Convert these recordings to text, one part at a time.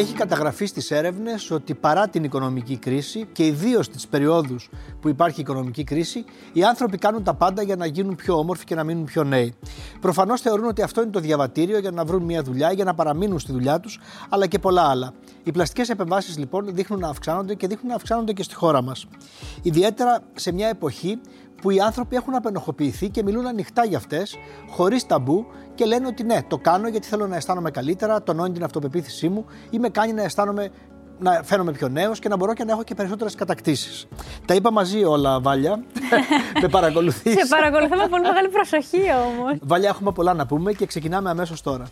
Έχει καταγραφεί στις έρευνες ότι παρά την οικονομική κρίση και ιδίως στις περιόδους που υπάρχει οικονομική κρίση, οι άνθρωποι κάνουν τα πάντα για να γίνουν πιο όμορφοι και να μείνουν πιο νέοι. Προφανώς θεωρούν ότι αυτό είναι το διαβατήριο για να βρουν μια δουλειά, για να παραμείνουν στη δουλειά τους, αλλά και πολλά άλλα. Οι πλαστικές επεμβάσεις λοιπόν δείχνουν να αυξάνονται και δείχνουν να αυξάνονται και στη χώρα μας. Ιδιαίτερα σε μια εποχή που οι άνθρωποι έχουν απενοχοποιηθεί και μιλούν ανοιχτά για αυτές, χωρίς ταμπού και λένε ότι ναι, το κάνω γιατί θέλω να αισθάνομαι καλύτερα, τονώνει την αυτοπεποίθησή μου ή με κάνει να αισθάνομαι να φαίνομαι πιο νέος και να μπορώ και να έχω και περισσότερες κατακτήσεις. Τα είπα μαζί όλα, Βάλια. με παρακολουθείς. Σε παρακολουθώ με πολύ μεγάλη προσοχή όμως. Βάλια, έχουμε πολλά να πούμε και ξεκινάμε αμέσως τώρα.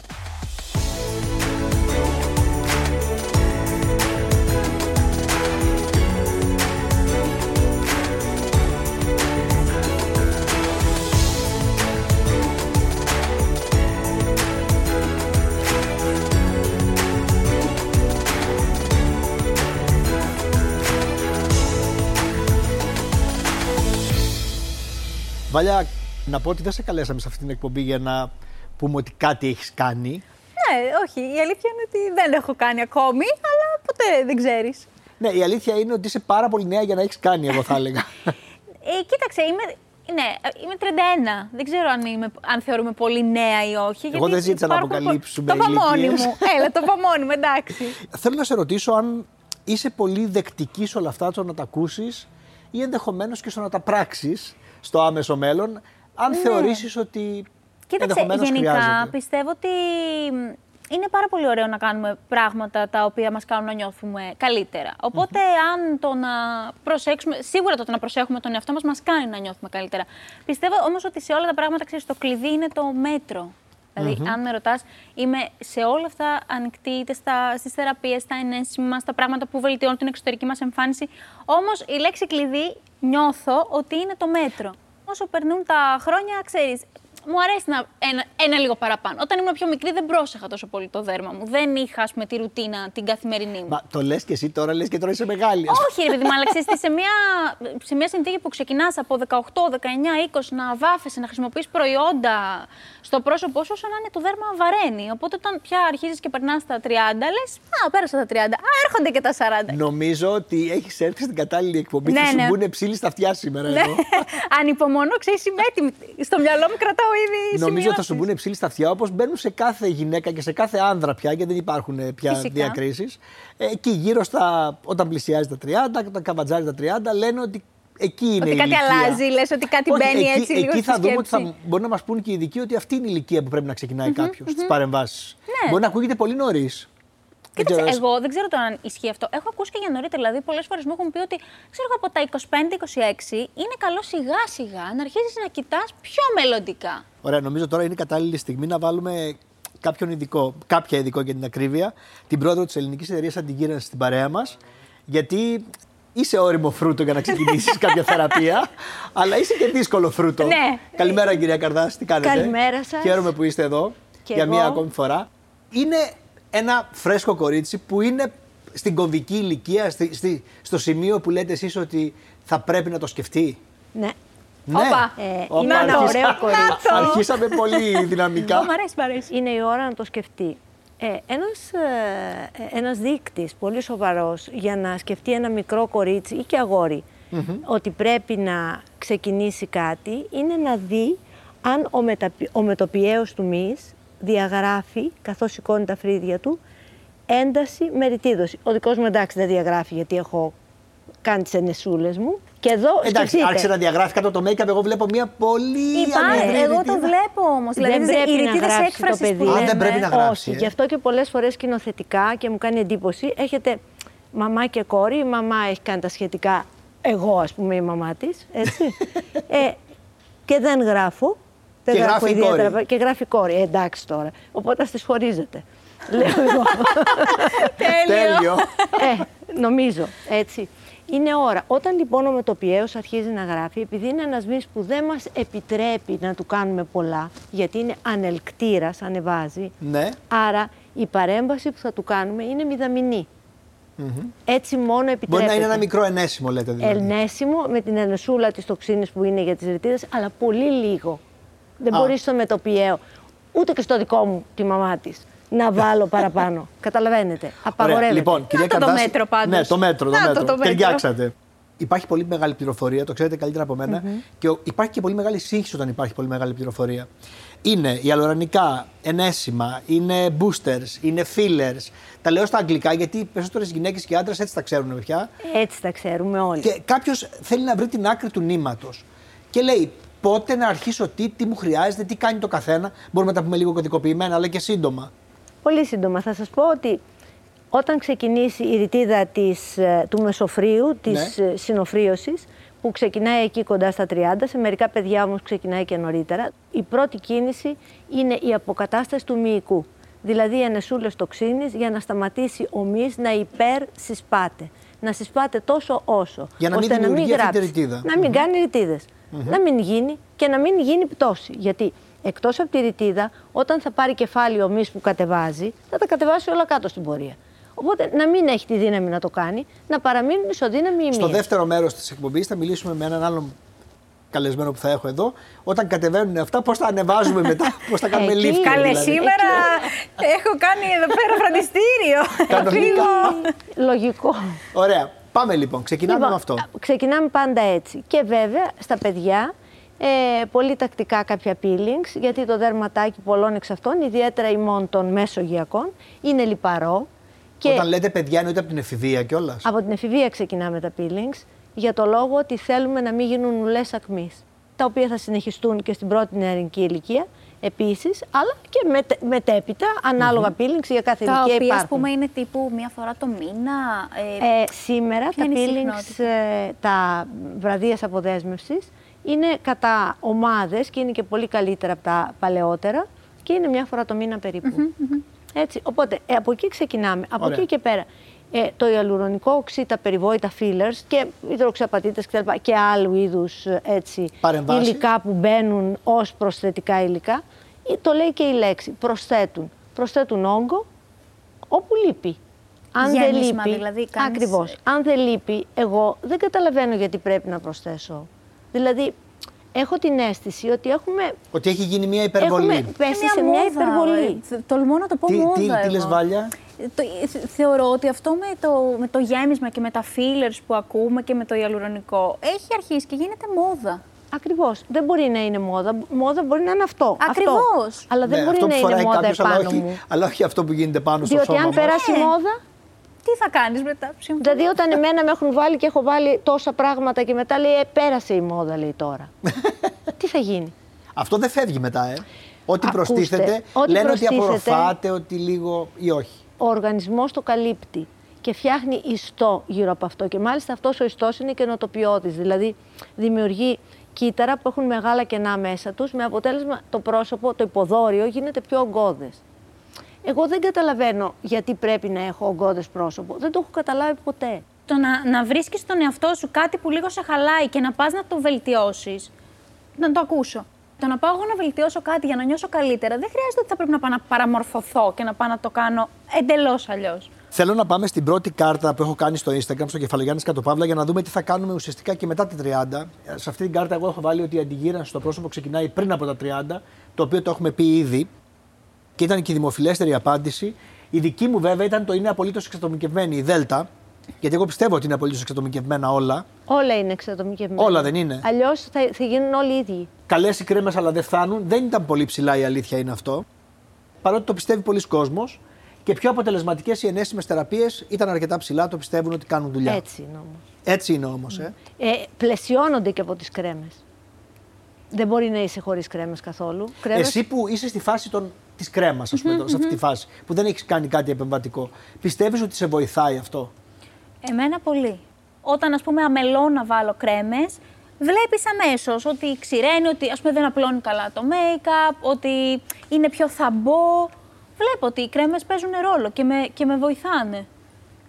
Βάλια, να πω ότι δεν σε καλέσαμε σε αυτή την εκπομπή για να πούμε ότι κάτι έχεις κάνει. Ναι, όχι. Η αλήθεια είναι ότι δεν έχω κάνει ακόμη, αλλά ποτέ δεν ξέρεις. Ναι, η αλήθεια είναι ότι είσαι πάρα πολύ νέα για να έχεις κάνει, εγώ θα έλεγα. Ε, κοίταξε, είμαι, ναι, είμαι 31. Δεν ξέρω αν, είμαι, αν θεωρούμε πολύ νέα ή όχι. Εγώ δεν ζήτησα να αποκαλύψουμε Το είπα μόνη μου. Έλα, το είπα μόνη μου, εντάξει. Θέλω να σε ρωτήσω αν είσαι πολύ δεκτική σε όλα αυτά, στο να τα ακούσεις ή ενδεχομένως και στο να τα πράξεις στο άμεσο μέλλον, αν ναι. θεωρήσεις ότι Κοίταξε, γενικά χρειάζεται. πιστεύω ότι είναι πάρα πολύ ωραίο να κάνουμε πράγματα τα οποία μας κάνουν να νιώθουμε καλύτερα. αν το να προσέξουμε, σίγουρα το να προσέχουμε τον εαυτό μας μας κάνει να νιώθουμε καλύτερα. Πιστεύω όμως ότι σε όλα τα πράγματα, ξέρεις, το κλειδί είναι το μέτρο. Δηλαδή, αν με ρωτάς, είμαι σε όλα αυτά ανοιχτή, είτε στις θεραπείες, στα ενέσιμα, στα πράγματα που βελτιώνουν την εξωτερική μας εμφάνιση. Όμως η λέξη κλειδί νιώθω ότι είναι το μέτρο. Όσο περνούν τα χρόνια, ξέρεις, μου αρέσει να ένα, ένα λίγο παραπάνω. Όταν ήμουν πιο μικρή, δεν πρόσεχα τόσο πολύ το δέρμα μου. Δεν είχα, ας πούμε, τη ρουτίνα, την καθημερινή μου. Μα το λες και εσύ τώρα, λες και τώρα είσαι μεγάλη. Όχι, ρε παιδί μου, αλλά σε μια, σε μια συνθήκη που ξεκινάς από 18, 19, 20 να βάφεσαι, να χρησιμοποιείς προϊόντα στο πρόσωπό σου, όσο να είναι το δέρμα βαραίνει. Οπότε όταν πια αρχίζεις και περνάς τα 30, λες, Α, πέρασα τα 30. Α, έρχονται και τα 40. Νομίζω ότι έχεις έρθει στην κατάλληλη εκπομπή. Ναι, θα σου ναι. μπουν ψήλοι στα αυτιά σήμερα. Ναι. Ανυπομονώ, ξέρεις, είμαι έτοιμη. Στο μυαλό μου κρατάω ήδη. Νομίζω ότι θα σου μπουν ψήλοι στα αυτιά όπως μπαίνουν σε κάθε γυναίκα και σε κάθε άνδρα πια, γιατί δεν υπάρχουν ε, πια διακρίσεις. Εκεί γύρω στα. όταν πλησιάζει τα 30, όταν καβατζάρει τα 30, λένε ότι εκεί είναι ότι η κάτι ηλικία. αλλάζει, λες ότι κάτι Όχι, μπαίνει εκεί, έτσι λίγο Εκεί θα δούμε ότι θα μπορεί να μας πούν και οι ειδικοί ότι αυτή είναι η ηλικία που πρέπει να ξεκινάει mm-hmm, κάποιος mm-hmm. στι παρεμβάσεις. Ναι. Μπορεί να ακούγεται πολύ νωρίς. Κοίταξε, εγώ δεν ξέρω το αν ισχύει αυτό. Έχω ακούσει και για νωρίτερα. Δηλαδή, πολλές φορές μου έχουν πει ότι ξέρω από τα 25-26 είναι καλό σιγά σιγά να αρχίσεις να κοιτάς πιο μελλοντικά. Ωραία, νομίζω τώρα είναι η κατάλληλη στιγμή να βάλουμε κάποιον ειδικό, κάποια ειδικό για την ακρίβεια, την πρόεδρο της Ελληνικής Εταιρείας Αντιγύρανσης στην παρέα μας. Γιατί είσαι όριμο φρούτο για να ξεκινήσεις κάποια θεραπεία, αλλά είσαι και δύσκολο φρούτο. Ναι. Καλημέρα, κυρία Καρδάση, τι κάνετε; Καλημέρα σας. Χαίρομαι που είστε εδώ και για εγώ. μία ακόμη φορά. Είναι ένα φρέσκο κορίτσι που είναι στην κομβική ηλικία, στη, στη, στο σημείο που λέτε εσείς ότι θα πρέπει να το σκεφτεί; Ναι. Ναι. Όπα. Ε, Όπα, είναι ένα αρχίσα- ωραίο κορίτσι. Αρχίσαμε πολύ δυναμικά. Μ' αρέσει, μ' αρέσει. Είναι η ώρα να το σκεφτεί. Ε, ένας, ε, ένας δείκτης πολύ σοβαρός για να σκεφτεί ένα μικρό κορίτσι ή και αγορι ότι πρέπει να ξεκινήσει κάτι είναι να δει αν ο, μεταπι, ο μετοπιέος του μυς διαγράφει, καθώς σηκώνει τα φρύδια του, ένταση με ρητίδωση. Ο δικός μου εντάξει δεν διαγράφει γιατί έχω κάνει τις ενεσούλες μου. Και εδώ Εντάξει, σκεφτείτε, άρχισε να διαγράφει κάτω το make-up. Εγώ βλέπω μια πολύ Υπάρχει, ανευρή εγώ το ρητίδα. βλέπω όμως. Δηλαδή, δεν πρέπει οι να ρητίδες γράψει το έκφρασης παιδί. που Α, λέμε. δεν πρέπει να γράψει. Όχι, ε. γι' αυτό και πολλές φορές σκηνοθετικά και μου κάνει εντύπωση. Έχετε μαμά και κόρη, η μαμά έχει κάνει τα σχετικά, εγώ ας πούμε η μαμά της, έτσι. ε, και δεν γράφω. Δεν Και γράφω γράφει η ιδιαίτερα, κόρη. Και γράφει η κόρη, ε, εντάξει τώρα. Οπότε ας τις χωρίζετε. Λέω εγώ. Τέλειο. Τέλειο. ε, νομίζω, έτσι. Είναι ώρα. Όταν λοιπόν ο μετοπιέος αρχίζει να γράφει, επειδή είναι ένας μυς που δεν μας επιτρέπει να του κάνουμε πολλά, γιατί είναι ανελκτήρας, ανεβάζει, ναι. άρα η παρέμβαση που θα του κάνουμε είναι μηδαμινή. Mm-hmm. Έτσι μόνο επιτρέπεται. Μπορεί να είναι ένα μικρό ενέσιμο, λέτε δηλαδή. Ενέσιμο με την ενεσούλα της τοξίνης που είναι για τις ρητίδες, αλλά πολύ λίγο. Δεν μπορείς στο μετοπιαίο, ούτε και στο δικό μου τη μαμά της, να βάλω παραπάνω. Καταλαβαίνετε. Απαγορεύεται. Λοιπόν, κυρία Να το μέτρο πάντως. Ναι, το μέτρο. Το Να το μέτρο. το μέτρο. Ταιριάξατε. Υπάρχει πολύ μεγάλη πληροφορία, το ξέρετε καλύτερα από μένα, και ο- υπάρχει και πολύ μεγάλη σύγχυση όταν υπάρχει πολύ μεγάλη πληροφορία. Είναι ιαλουρονικά, ενέσιμα, είναι boosters, είναι fillers. Τα λέω στα αγγλικά γιατί οι περισσότερες γυναίκες και άντρες έτσι τα ξέρουν πια. Έτσι τα ξέρουμε όλοι. Και κάποιος θέλει να βρει την άκρη του νήματος και λέει πότε να αρχίσω τι, τι μου χρειάζεται, τι κάνει το καθένα. Μπορούμε να τα πούμε λίγο κωδικοποιημένα, αλλά και σύντομα. Πολύ σύντομα θα σας πω ότι όταν ξεκινήσει η ρητίδα της, ε, του μεσοφρίου, της Ναι. ναι. συνοφρίωσης, που ξεκινάει εκεί κοντά στα 30, σε μερικά παιδιά όμως ξεκινάει και νωρίτερα, η πρώτη κίνηση είναι η αποκατάσταση του μυϊκού. Δηλαδή οι ανεσούλες τοξίνης για να σταματήσει ο μυς να υπερσυσπάται. Να συσπάται τόσο όσο. Για να μην ώστε δημιουργεί αυτή τη γράψει. ρητίδα. Να μην κάνει ρητίδες. Να μην γίνει και να μην γίνει πτώση. Γιατί εκτός από τη ρητίδα, όταν θα πάρει κεφάλι ο μυς που κατεβάζει, θα τα κατεβάσει όλα κάτω στην πορεία. Οπότε να μην έχει τη δύναμη να το κάνει, να παραμείνουν ισοδύναμοι οι Στο μύες. δεύτερο μέρος της εκπομπής θα μιλήσουμε με έναν άλλον καλεσμένο που θα έχω εδώ. Όταν κατεβαίνουν αυτά, πώς θα ανεβάζουμε μετά, πώς θα κάνουμε Εκεί, lift. Καλέ, δηλαδή. σήμερα έχω κάνει εδώ πέρα φροντιστήριο. Κανονικά. Λίγο. Λογικό. Ωραία. Πάμε λοιπόν. Ξεκινάμε Λοιπόν, με αυτό. α, Ξεκινάμε πάντα έτσι. Και βέβαια στα παιδιά ε, πολύ τακτικά κάποια peelings, γιατί το δέρματάκι πολλών εξ αυτών, ιδιαίτερα ημών των μεσογειακών, είναι λιπαρό. Και Όταν λέτε παιδιά, εννοείται από την εφηβεία κιόλας. από την εφηβεία ξεκινάμε τα peelings, για το λόγο ότι θέλουμε να μην γίνουν ουλές ακμής, τα οποία θα συνεχιστούν και στην πρώτη νεαρινική ηλικία, επίσης, αλλά και μετε, μετέπειτα, ανάλογα peelings για κάθε Τα ηλικία οποία, ας υπάρχουν. πούμε, είναι τύπου μία φορά το μήνα. ε, Ε, σήμερα Ποια τα είναι η peelings, συχνότητα; ε, τα βραδίας αποδέσμευσης, είναι κατά ομάδες και είναι και πολύ καλύτερα από τα παλαιότερα και είναι μια φορά το μήνα περίπου. Έτσι, οπότε ε, από εκεί ξεκινάμε. Από Ωραία. εκεί και πέρα. Ε, το ιαλουρονικό οξύ, τα περιβόητα fillers και υδροξαπατήτες και, τα λοιπά, και άλλου είδους ε, έτσι, Παρεμβάσεις. υλικά που μπαίνουν ως προσθετικά υλικά, ε, το λέει και η λέξη, προσθέτουν. Προσθέτουν όγκο όπου λείπει. Αν δεν Γέμισμα λείπει, δηλαδή, κάνεις- ακριβώς. Αν δεν λείπει, εγώ δεν καταλαβαίνω γιατί πρέπει να προσθέσω. Δηλαδή, έχω την αίσθηση ότι έχουμε, Ότι έχει γίνει μια υπερβολή. έχουμε πέσει είναι σε μια υπερβολή. ε, Τολμώ να το πω Τι, μόδα τι, τι εγώ. λες Βάλια; Το, ε, θεωρώ ότι αυτό με το, με το γέμισμα και με τα fillers που ακούμε και με το ιαλουρονικό έχει αρχίσει και γίνεται μόδα. Ακριβώς. Δεν μπορεί να είναι μόδα. Μόδα μπορεί να είναι αυτό. Ακριβώς. Αυτό. Αλλά δεν Ναι, μπορεί αυτό να που είναι φοράει μόδα κάποιος, αλλά επάνω όχι, μου. αλλά όχι αυτό που γίνεται πάνω στο Διότι σώμα αν μας. περάσει Ναι. μόδα, Τι θα κάνεις μετά, συμφωνώ. δηλαδή όταν εμένα με έχουν βάλει και έχω βάλει τόσα πράγματα και μετά λέει ε, πέρασε η μόδα λέει τώρα. Τι θα γίνει; Αυτό δεν φεύγει μετά, ε. Ό,τι Ακούστε, προστίθεται, ό,τι λένε ότι προστίθεται- απορροφάται, ότι λίγο ή όχι. ο οργανισμός το καλύπτει και φτιάχνει ιστό γύρω από αυτό. Και μάλιστα αυτός ο ιστός είναι καινοτοποιώδης, δηλαδή δημιουργεί κύτταρα που έχουν μεγάλα κενά μέσα τους, με αποτέλεσμα το πρόσωπο, το υποδόριο γίνεται πιο ογκώδες. Εγώ δεν καταλαβαίνω γιατί πρέπει να έχω ογκώδες πρόσωπο. Δεν το έχω καταλάβει ποτέ. Το να, να βρίσκεις στον εαυτό σου κάτι που λίγο σε χαλάει και να πας να το βελτιώσεις, να το ακούσω. Το να πάω εγώ να βελτιώσω κάτι για να νιώσω καλύτερα, δεν χρειάζεται ότι θα πρέπει να πάω να παραμορφωθώ και να πάω να το κάνω εντελώς αλλιώς. Θέλω να πάμε στην πρώτη κάρτα που έχω κάνει στο Instagram, στο Κεφαλογιάννη Κατοπαύλα, για να δούμε τι θα κάνουμε ουσιαστικά και μετά τα 30. Σε αυτή την κάρτα, εγώ έχω βάλει ότι η αντιγύρανση στο πρόσωπο ξεκινάει πριν από τα 30, το οποίο το έχουμε πει ήδη. Και ήταν και η δημοφιλέστερη απάντηση. Η δική μου, βέβαια, ήταν το είναι απολύτως εξατομικευμένη η Δέλτα. Γιατί εγώ πιστεύω ότι είναι απολύτως εξατομικευμένα όλα. Όλα είναι εξατομικευμένα. Όλα δεν είναι. Αλλιώς θα, θα γίνουν όλοι οι ίδιοι. Καλές οι κρέμες, αλλά δεν φτάνουν. Δεν ήταν πολύ ψηλά η αλήθεια είναι αυτό. Παρότι το πιστεύει πολλοί κόσμος. Και πιο αποτελεσματικές οι ενέσιμες θεραπείες ήταν αρκετά ψηλά, το πιστεύουν ότι κάνουν δουλειά. Έτσι είναι όμως. Έτσι είναι όμως. Ε. Ε, πλαισιώνονται και από τις κρέμες. Δεν μπορεί να είσαι χωρίς κρέμες καθόλου. Κρέμες... Εσύ που είσαι στη φάση των, της κρέμας, ας πούμε, τώρα, σε αυτή τη φάση, που δεν έχεις κάνει κάτι επεμβατικό, πιστεύεις ότι σε βοηθάει αυτό; Εμένα πολύ. Όταν, ας πούμε, αμελώ να βάλω κρέμες, βλέπεις αμέσως ότι ξηραίνει, ότι ας πούμε δεν απλώνει καλά το make-up, ότι είναι πιο θαμπό. Βλέπω ότι οι κρέμες παίζουν ρόλο και με, και με βοηθάνε.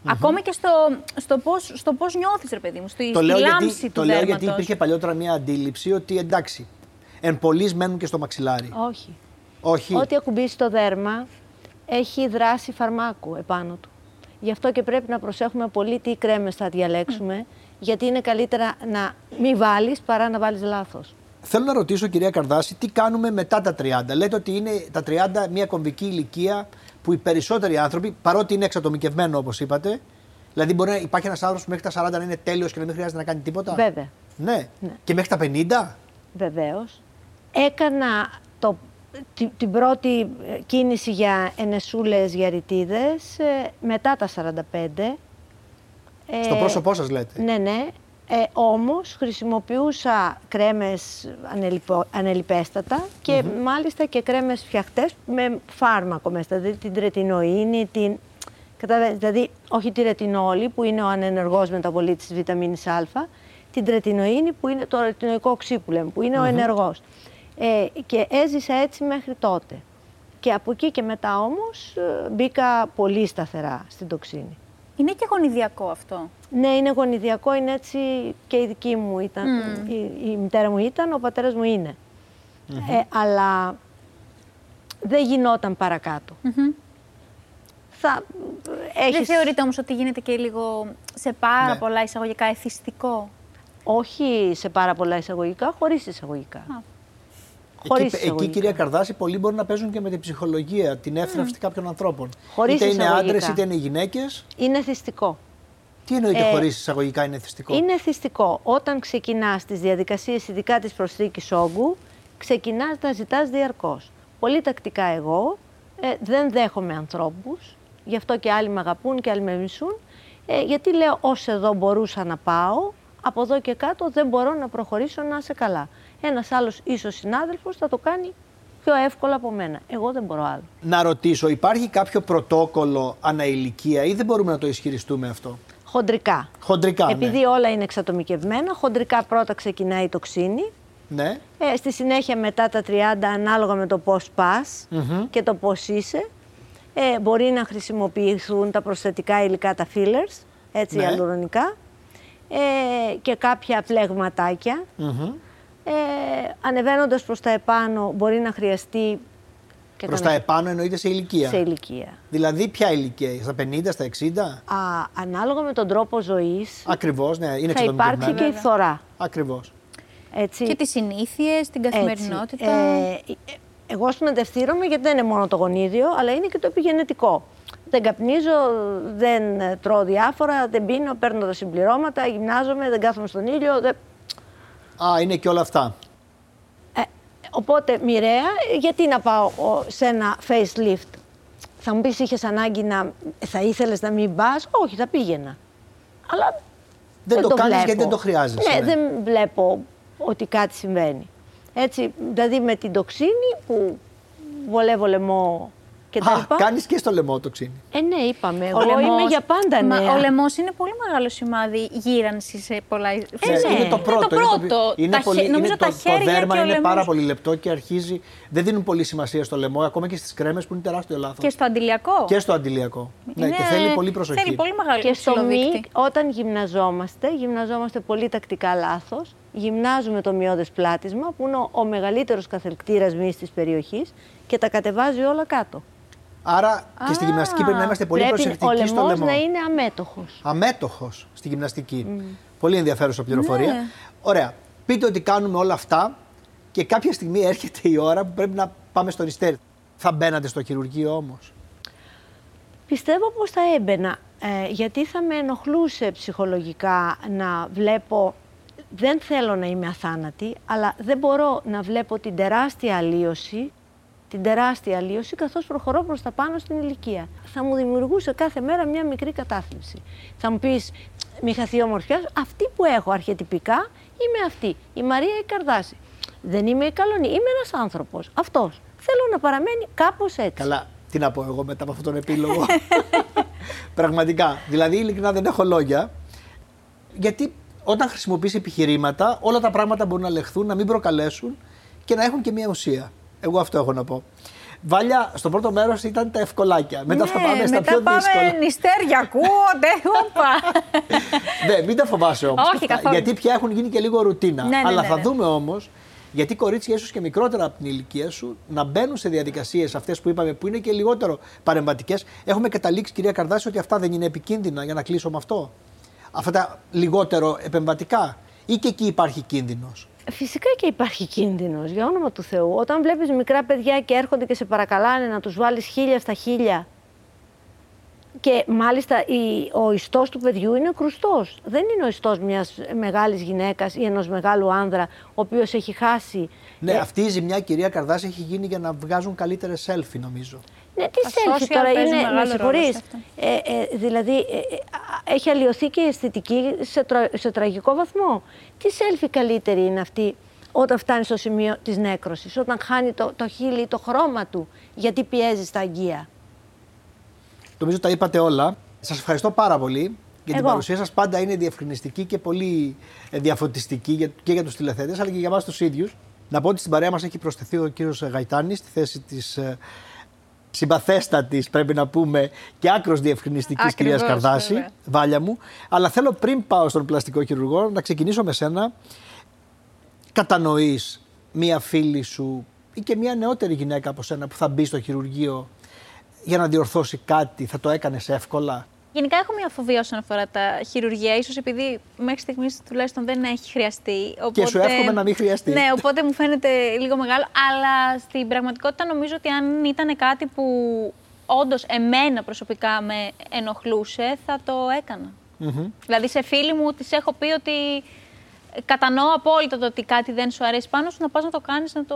Ακόμη και στο, στο πώς στο πώς νιώθεις, ρε παιδί μου, στη, το στη λέω λάμψη γιατί, του Το λέω δέρματος. γιατί υπήρχε παλιότερα μια αντίληψη ότι εντάξει, εν πολλοί μένουν και στο μαξιλάρι. Όχι. Όχι. Ό,τι ακουμπήσει το δέρμα έχει δράση φαρμάκου επάνω του. Γι' αυτό και πρέπει να προσέχουμε πολύ τι κρέμες θα διαλέξουμε, γιατί είναι καλύτερα να μην βάλεις παρά να βάλεις λάθος. Θέλω να ρωτήσω, κυρία Καρδάση, τι κάνουμε μετά τα 30. Λέτε ότι είναι τα 30 μια κομβική ηλικία που οι περισσότεροι άνθρωποι, παρότι είναι εξατομικευμένο όπως είπατε, δηλαδή μπορεί να υπάρχει ένας άνθρωπος που μέχρι τα 40 να είναι τέλειος και να μην χρειάζεται να κάνει τίποτα; Βέβαια. Ναι. Ναι. Και μέχρι τα 50. Βεβαίως. Έκανα το, τη- την πρώτη ε, κίνηση για ενεσούλες για ρητίδες ε, μετά τα 45. Ε, Στο πρόσωπό σας λέτε. Ναι, ναι. Ε, όμως χρησιμοποιούσα κρέμες ανελιπο- ανελιπέστατα και μάλιστα και κρέμες φτιαχτές με φάρμακο μέσα, δηλαδή την τρετινοίνη, την... Καταλαβαίνετε, δηλαδή όχι τη ρετινόλη που είναι ο ανενεργός μεταβολίτης της βιταμίνης Α, την τρετινοίνη που είναι το ρετινοϊκό οξύ που λέμε, που είναι ο ενεργός. Ε, και έζησα έτσι μέχρι τότε. Και από εκεί και μετά όμως ε, μπήκα πολύ σταθερά στην τοξίνη. Είναι και γονιδιακό αυτό; Ναι, είναι γονιδιακό, είναι έτσι και η δική μου ήταν. Η, η μητέρα μου ήταν, ο πατέρας μου είναι. Ε, αλλά δεν γινόταν παρακάτω. Θα Δεν έχεις... θεωρείτε όμως ότι γίνεται και λίγο σε πάρα Ναι. πολλά εισαγωγικά εθιστικό; Όχι σε πάρα πολλά εισαγωγικά, χωρίς εισαγωγικά. Α. Χωρίς Εκεί, εκεί, εισαγωγικά. κυρία Καρδάση, πολλοί μπορούν να παίζουν και με την ψυχολογία, την εύθραυστη κάποιων ανθρώπων. Χωρίς είτε είναι εισαγωγικά. άντρες είτε είναι γυναίκες. Είναι θυστικό. Τι εννοείται Ε, χωρίς εισαγωγικά είναι θυστικό; Είναι θυστικό. Όταν ξεκινάς τις διαδικασίες ειδικά της προσθήκης όγκου, ξεκινάς να ζητάς διαρκώς. Πολύ τακτικά εγώ ε, δεν δέχομαι ανθρώπους, γι' αυτό και άλλοι με αγαπούν και άλλοι με μισούν, ε, γιατί λέω ως εδώ μπορούσα να πάω, από εδώ και κάτω δεν μπορώ να προχωρήσω να είσαι καλά. Ένας άλλος ίσως συνάδελφος θα το κάνει πιο εύκολα από μένα. Εγώ δεν μπορώ άλλο. Να ρωτήσω, υπάρχει κάποιο πρωτόκολλο αναηλικία ή δεν μπορούμε να το ισχυριστούμε αυτό; Χοντρικά. Χοντρικά, ναι. Επειδή όλα είναι εξατομικευμένα, χοντρικά πρώτα ξεκινάει η τοξίνη, Ναι. Ε, στη συνέχεια μετά τα 30 ανάλογα με το πώς πας και το πώς είσαι ε, μπορεί να χρησιμοποιηθούν τα προσθετικά υλικά, τα fillers, έτσι Ναι. αλουρονικά ε, και κάποια πλεγματάκια. Μμμ. Ε, ανεβαίνοντας προς τα επάνω μπορεί να χρειαστεί και Προς τα κανένα- επάνω εννοείται σε ηλικία. σε ηλικία. Δηλαδή, ποια ηλικία, στα 50, στα 60. Α, ανάλογα με τον τρόπο ζωής Ακριβώς, ναι, είναι θα υπάρξει και η εξατομικευμένο. φθορά. Ακριβώς. Έτσι. Και τις συνήθειες, την Έτσι. καθημερινότητα. Ε, ε, εγώ σπουδευτήρομαι γιατί δεν είναι μόνο το γονίδιο, αλλά είναι και το επιγενετικό. Δεν καπνίζω, δεν ε, τρώω διάφορα, δεν πίνω, παίρνω τα συμπληρώματα, γυμνάζομαι, δεν κάθομαι στον ήλιο. Δεν... Α, είναι και όλα αυτά. Ε, οπότε μοιραία, ε, γιατί να πάω ο, σε ένα facelift; Θα μου πεις είχες ανάγκη να, θα ήθελες να μην πας, όχι θα πήγαινα. Αλλά Δεν το κάνεις βλέπω. γιατί δεν το χρειάζεσαι, Ναι, ναι. δεν βλέπω ότι κάτι συμβαίνει. Έτσι, δηλαδή με την τοξίνη που βολεύω λαιμό και τα Α, λοιπά. κάνεις και στο λαιμό το ξύνι. Ε, ναι, είπαμε. Εγώ Ο λαιμός- είμαι για πάντα Μα νέα. ο λαιμός είναι πολύ μεγάλο σημάδι γύρανσης σε πολλά. Ε, σε- ναι. είναι το Είναι το πρώτο. πρώτο. Είναι, Τα το, πολύ, χε- νομίζω είναι τα το, το χέρια δέρμα και ο είναι λαιμός. πάρα πολύ λεπτό και αρχίζει. Δεν δίνουν πολύ σημασία στο λαιμό, ακόμα και στις κρέμες που είναι τεράστιο λάθος. Και στο αντιλιακό. Και στο αντιλιακό. Ναι, Είναι- και θέλει πολύ προσοχή. Θέλει πολύ μεγάλο Και στο μη, ψηλοδείκτη. όταν γυμναζόμαστε, γυμναζόμαστε πολύ τακτικά λάθος. Γυμνάζουμε το μειώδες πλάτισμα, που είναι ο, ο μεγαλύτερος καθελκτήρας μυς της περιοχής και τα κατεβάζει όλα κάτω. Άρα και στη Α, γυμναστική πρέπει να είμαστε πολύ Πρέπει ο προσεκτικοί στο λαιμός λαιμό. να είναι αμέτωχος. Αμέτωχος στη γυμναστική. Πολύ ενδιαφέρουσα πληροφορία. Ναι. Ωραία. Πείτε ότι κάνουμε όλα αυτά και κάποια στιγμή έρχεται η ώρα που πρέπει να πάμε στο ριστέρι. Θα μπαίνατε στο χειρουργείο όμως; Πιστεύω πως θα έμπαινα, ε, γιατί θα με ενοχλούσε ψυχολογικά να βλέπω, δεν θέλω να είμαι αθάνατη, αλλά δεν μπορώ να βλέπω την τεράστια αλλίωση, την τεράστια αλλίωση καθώς προχωρώ προς τα πάνω στην ηλικία. Θα μου δημιουργούσε κάθε μέρα μια μικρή κατάθλιψη. Θα μου πεις, μη χαθεί η ομορφιάς σου, αυτή που έχω αρχιετυπικά είμαι αυτή, η Μαρία η Καρδάση. Δεν είμαι η Καλονή, είμαι ένας άνθρωπος, αυτός. Θέλω να παραμένει κάπως έτσι. Καλά, τι να πω εγώ μετά από αυτόν τον επίλογο. Πραγματικά. Δηλαδή, ειλικρινά δεν έχω λόγια. Γιατί όταν χρησιμοποιείς επιχειρήματα, όλα τα πράγματα μπορούν να λεχθούν, να μην προκαλέσουν και να έχουν και μια ουσία. Εγώ αυτό έχω να πω. Βάλια, στο πρώτο μέρος ήταν τα ευκολάκια. Μετά ναι, θα πάμε στα μετά πιο πάμε δύσκολα. νηστέρια, ακούγονται. Όπα. ναι, μην τα φοβάσαι όμως. Γιατί πια έχουν γίνει και λίγο ρουτίνα. Ναι, ναι, Αλλά θα δούμε όμως γιατί κορίτσια ίσως και μικρότερα από την ηλικία σου να μπαίνουν σε διαδικασίες αυτές που είπαμε που είναι και λιγότερο παρεμβατικές. Έχουμε καταλήξει, κυρία Καρδάση, ότι αυτά δεν είναι επικίνδυνα για να κλείσω με αυτό. Αυτά τα λιγότερο επεμβατικά. Ή και εκεί υπάρχει κίνδυνος. Φυσικά και υπάρχει κίνδυνος, για όνομα του Θεού. Όταν βλέπεις μικρά παιδιά και έρχονται και σε παρακαλάνε να τους βάλεις χίλια στα χίλια και μάλιστα η, ο ιστός του παιδιού είναι κρουστός. Δεν είναι ο ιστός μιας μεγάλης γυναίκας ή ενός μεγάλου άνδρα, ο οποίος έχει χάσει. Ναι, ε... αυτή η ζημιά, κυρία Καρδάση, έχει γίνει για να βγάζουν καλύτερες selfie, νομίζω. Ναι, τι selfie τώρα είναι, με συγχωρεί. Ε, ε, δηλαδή, ε, ε, έχει αλλοιωθεί και η αισθητική σε, σε τραγικό βαθμό. Τι selfie καλύτερη είναι αυτή όταν φτάνει στο σημείο της νέκρωσης, όταν χάνει το, το χείλη, το χρώμα του, γιατί πιέζει στα αγγεία; Νομίζω τα είπατε όλα. Σας ευχαριστώ πάρα πολύ για την παρουσία σας. Πάντα είναι διευκρινιστική και πολύ ε, διαφωτιστική και για τους τηλεθέτε, αλλά και για εμάς τους ίδιους. Να πω ότι στην παρέα μας έχει προσθεθεί ο κύριος Γαϊτάνης στη θέση της ε, συμπαθέστατης, πρέπει να πούμε, και άκρος διευκρινιστικής κυρίας Καρδάση, βέβαια. βάλια μου. Αλλά θέλω πριν πάω στον πλαστικό χειρουργό να ξεκινήσω με σένα. Κατανοείς μία φίλη σου ή και μία νεότερη γυναίκα από σένα που θα μπει στο χειρουργείο για να διορθώσει κάτι, θα το έκανες εύκολα; Γενικά έχω μια φοβία όσον αφορά τα χειρουργία, ίσως επειδή μέχρι στιγμής τουλάχιστον δεν έχει χρειαστεί. Οπότε... Και σου εύχομαι να μην χρειαστεί. Ναι, οπότε μου φαίνεται λίγο μεγάλο. Αλλά στην πραγματικότητα νομίζω ότι αν ήταν κάτι που όντως εμένα προσωπικά με ενοχλούσε, θα το έκανα. Δηλαδή σε φίλοι μου τη έχω πει ότι κατανοώ απόλυτα το ότι κάτι δεν σου αρέσει πάνω σου, να πας να το κάνεις, να το,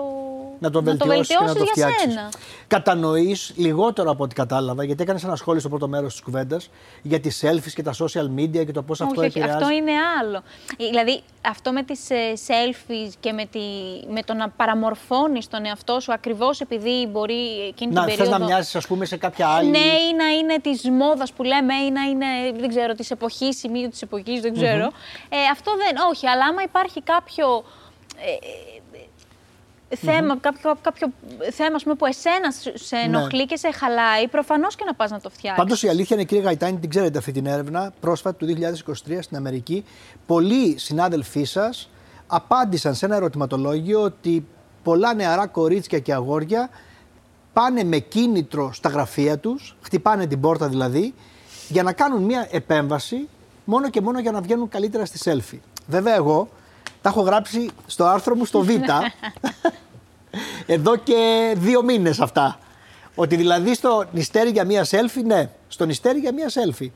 να το βελτιώσεις για σένα. Κατανοείς λιγότερο από ό,τι κατάλαβα, γιατί έκανες ένα σχόλιο στο πρώτο μέρος της κουβέντας για τις selfies και τα social media και το πώς αυτό επηρεάζει. Αυτό είναι άλλο. Δηλαδή, αυτό με τις ε, selfies και με, τη, με το να παραμορφώνεις τον εαυτό σου ακριβώς επειδή μπορεί εκείνη να, την περίοδο. Να μοιάζει, ας πούμε, σε κάποια άλλη. Ναι, ή να είναι της μόδας που λέμε, ή να είναι, δεν ξέρω, της εποχής, σημείο της εποχής, δεν ξερω Ε, αυτό δεν. Όχι, αλλά άμα υπάρχει κάποιο. Ε, ε θεμα κάποιο, κάποιο θέμα πούμε, που εσένα σε ναι. ενοχλεί ναι. και σε χαλάει, προφανώς και να πας να το φτιάξεις. Πάντως η αλήθεια είναι, κύριε Γαϊτάνη, την ξέρετε αυτή την έρευνα, πρόσφατα του 2023 στην Αμερική. Πολλοί συνάδελφοί σας απάντησαν σε ένα ερωτηματολόγιο ότι πολλά νεαρά κορίτσια και αγόρια πάνε με κίνητρο στα γραφεία τους, χτυπάνε την πόρτα δηλαδή, για να κάνουν μια επέμβαση μόνο και μόνο για να βγαίνουν καλύτερα στη selfie. Βέβαια, εγώ τα έχω γράψει στο άρθρο μου στο Β. εδώ και δύο μήνες αυτά. Ότι δηλαδή στο νηστέρι για μία selfie, ναι, στο νηστέρι για μία selfie.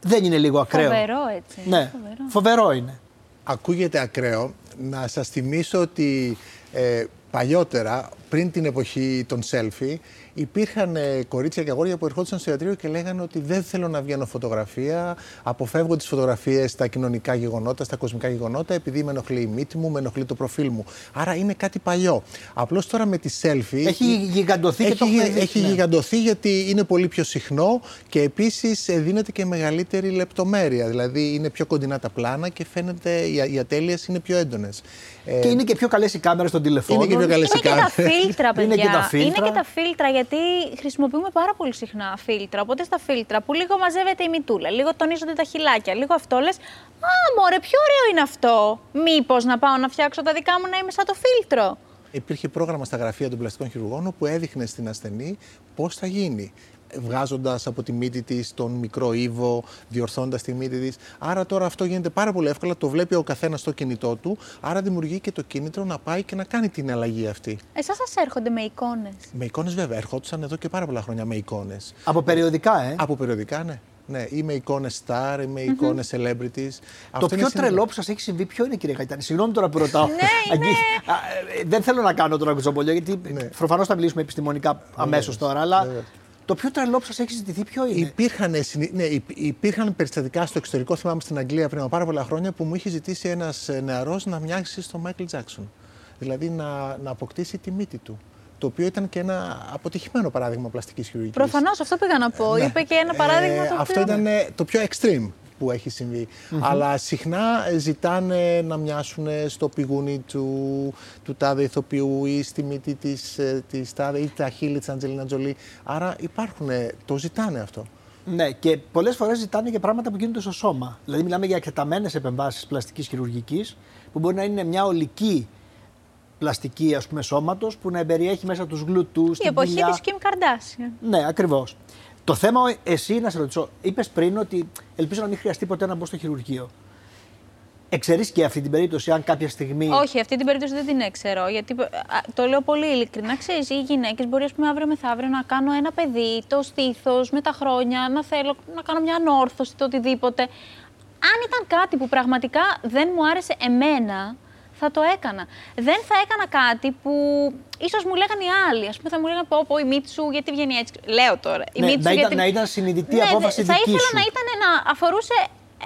Δεν είναι λίγο ακραίο. Φοβερό έτσι. Ναι, φοβερό, είναι. Ακούγεται ακραίο. Να σας θυμίσω ότι ε, παλιότερα, πριν την εποχή των selfie, υπήρχαν ε, κορίτσια και αγόρια που ερχόντουσαν στο ιατρείο και λέγανε ότι δεν θέλω να βγαίνω φωτογραφία, αποφεύγω τις φωτογραφίες στα κοινωνικά γεγονότα, στα κοσμικά γεγονότα, επειδή με ενοχλεί η μύτη μου, με ενοχλεί το προφίλ μου. Άρα είναι κάτι παλιό. Απλώς τώρα με τη selfie. Έχει γιγαντωθεί έχει, και το έχει, έχει ναι. γιγαντωθεί γιατί είναι πολύ πιο συχνό και επίσης ε, δίνεται και μεγαλύτερη λεπτομέρεια. Δηλαδή είναι πιο κοντινά τα πλάνα και φαίνεται οι, οι ατέλειες είναι πιο έντονες. Και είναι και πιο καλές οι κάμερες των τηλεφώνων. Είναι και πιο καλές οι κάμερε. Είναι και τα φίλτρα, παιδιά. Είναι και τα φίλτρα. Είναι και τα φίλτρα γιατί χρησιμοποιούμε πάρα πολύ συχνά φίλτρα. Οπότε στα φίλτρα που λίγο μαζεύεται η μητούλα, λίγο τονίζονται τα χιλάκια, λίγο αυτό λες. Α, μωρέ, πιο ωραίο είναι αυτό. Μήπως να πάω να φτιάξω τα δικά μου να είμαι σαν το φίλτρο. Υπήρχε πρόγραμμα στα γραφεία των πλαστικών χειρουργών που έδειχνε στην ασθενή πώς θα γίνει βγάζοντας από τη μύτη της τον μικρό ύβο, διορθώνοντα τη μύτη της. Άρα τώρα αυτό γίνεται πάρα πολύ εύκολα, το βλέπει ο καθένας στο κινητό του, άρα δημιουργεί και το κίνητρο να πάει και να κάνει την αλλαγή αυτή. Εσάς σας έρχονται με εικόνες; Με εικόνες, βέβαια. Ερχόντουσαν εδώ και πάρα πολλά χρόνια με εικόνες. Από περιοδικά, ε; Από περιοδικά, ναι. Ναι, ή με εικόνες star, ή με εικόνες mm-hmm. celebrities. Το Αυτό πιο τρελό που σας έχει συμβεί, ποιο είναι, κύριε Γαϊτάνη; Συγγνώμη τώρα που ρωτάω. ναι, είναι... Ε, δεν θέλω να κάνω τώρα κουτσομπολιό, γιατί ναι. προφανώς θα μιλήσουμε επιστημονικά αμέσως τώρα. Αλλά το πιο τρελό που σας έχει ζητηθεί, ποιο είναι; Υπήρχαν, ναι, υπήρχαν περιστατικά στο εξωτερικό, θυμάμαι στην Αγγλία πριν από πάρα πολλά χρόνια, που μου είχε ζητήσει ένας ε, νεαρός να μοιάξει στον Μάικλ Τζάξον. Δηλαδή να, να αποκτήσει τη μύτη του. Το οποίο ήταν και ένα αποτυχημένο παράδειγμα πλαστικής χειρουργικής. Προφανώς, αυτό πήγα να πω. Ναι. Είπε και ένα παράδειγμα. Ε, το αυτό ήταν το πιο extreme. Που έχει Αλλά συχνά ζητάνε να μοιάσουν στο πηγούνι του, του τάδε ηθοποιού ή στη μύτη της, ε, της τάδε ή τα χείλη της Αντζελίνα Τζολί. Άρα υπάρχουν, το ζητάνε αυτό. Ναι, και πολλές φορές ζητάνε και πράγματα που γίνονται στο σώμα. Δηλαδή, μιλάμε για εκτεταμένες επεμβάσεις πλαστικής χειρουργικής, που μπορεί να είναι μια ολική πλαστική ας πούμε, σώματος που να εμπεριέχει μέσα τους γλουτούς, Η εποχή τη της Kim Kardashian. Ναι, ακριβώς. Το θέμα, εσύ να σε ρωτήσω, είπες πριν ότι ελπίζω να μην χρειαστεί ποτέ να μπω στο χειρουργείο. Εξαιρείς και αυτή την περίπτωση, αν κάποια στιγμή. Όχι, αυτή την περίπτωση δεν την έξερω. Γιατί το λέω πολύ ειλικρινά. Ξέρεις, οι γυναίκες μπορεί ας πούμε, αύριο μεθαύριο να κάνω ένα παιδί, το στήθος, με τα χρόνια, να θέλω να κάνω μια ανόρθωση, το οτιδήποτε. Αν ήταν κάτι που πραγματικά δεν μου άρεσε εμένα, θα το έκανα. Δεν θα έκανα κάτι που ίσως μου λέγανε οι άλλοι. Α πούμε, θα μου λέγανε πω, πω η Μίτσου, γιατί βγαίνει έτσι. Λέω τώρα. Η ναι, Μίτσου, να, γιατί... ήταν, να ήταν συνειδητή ναι, απόφαση θα δική ήθελα να ήταν να αφορούσε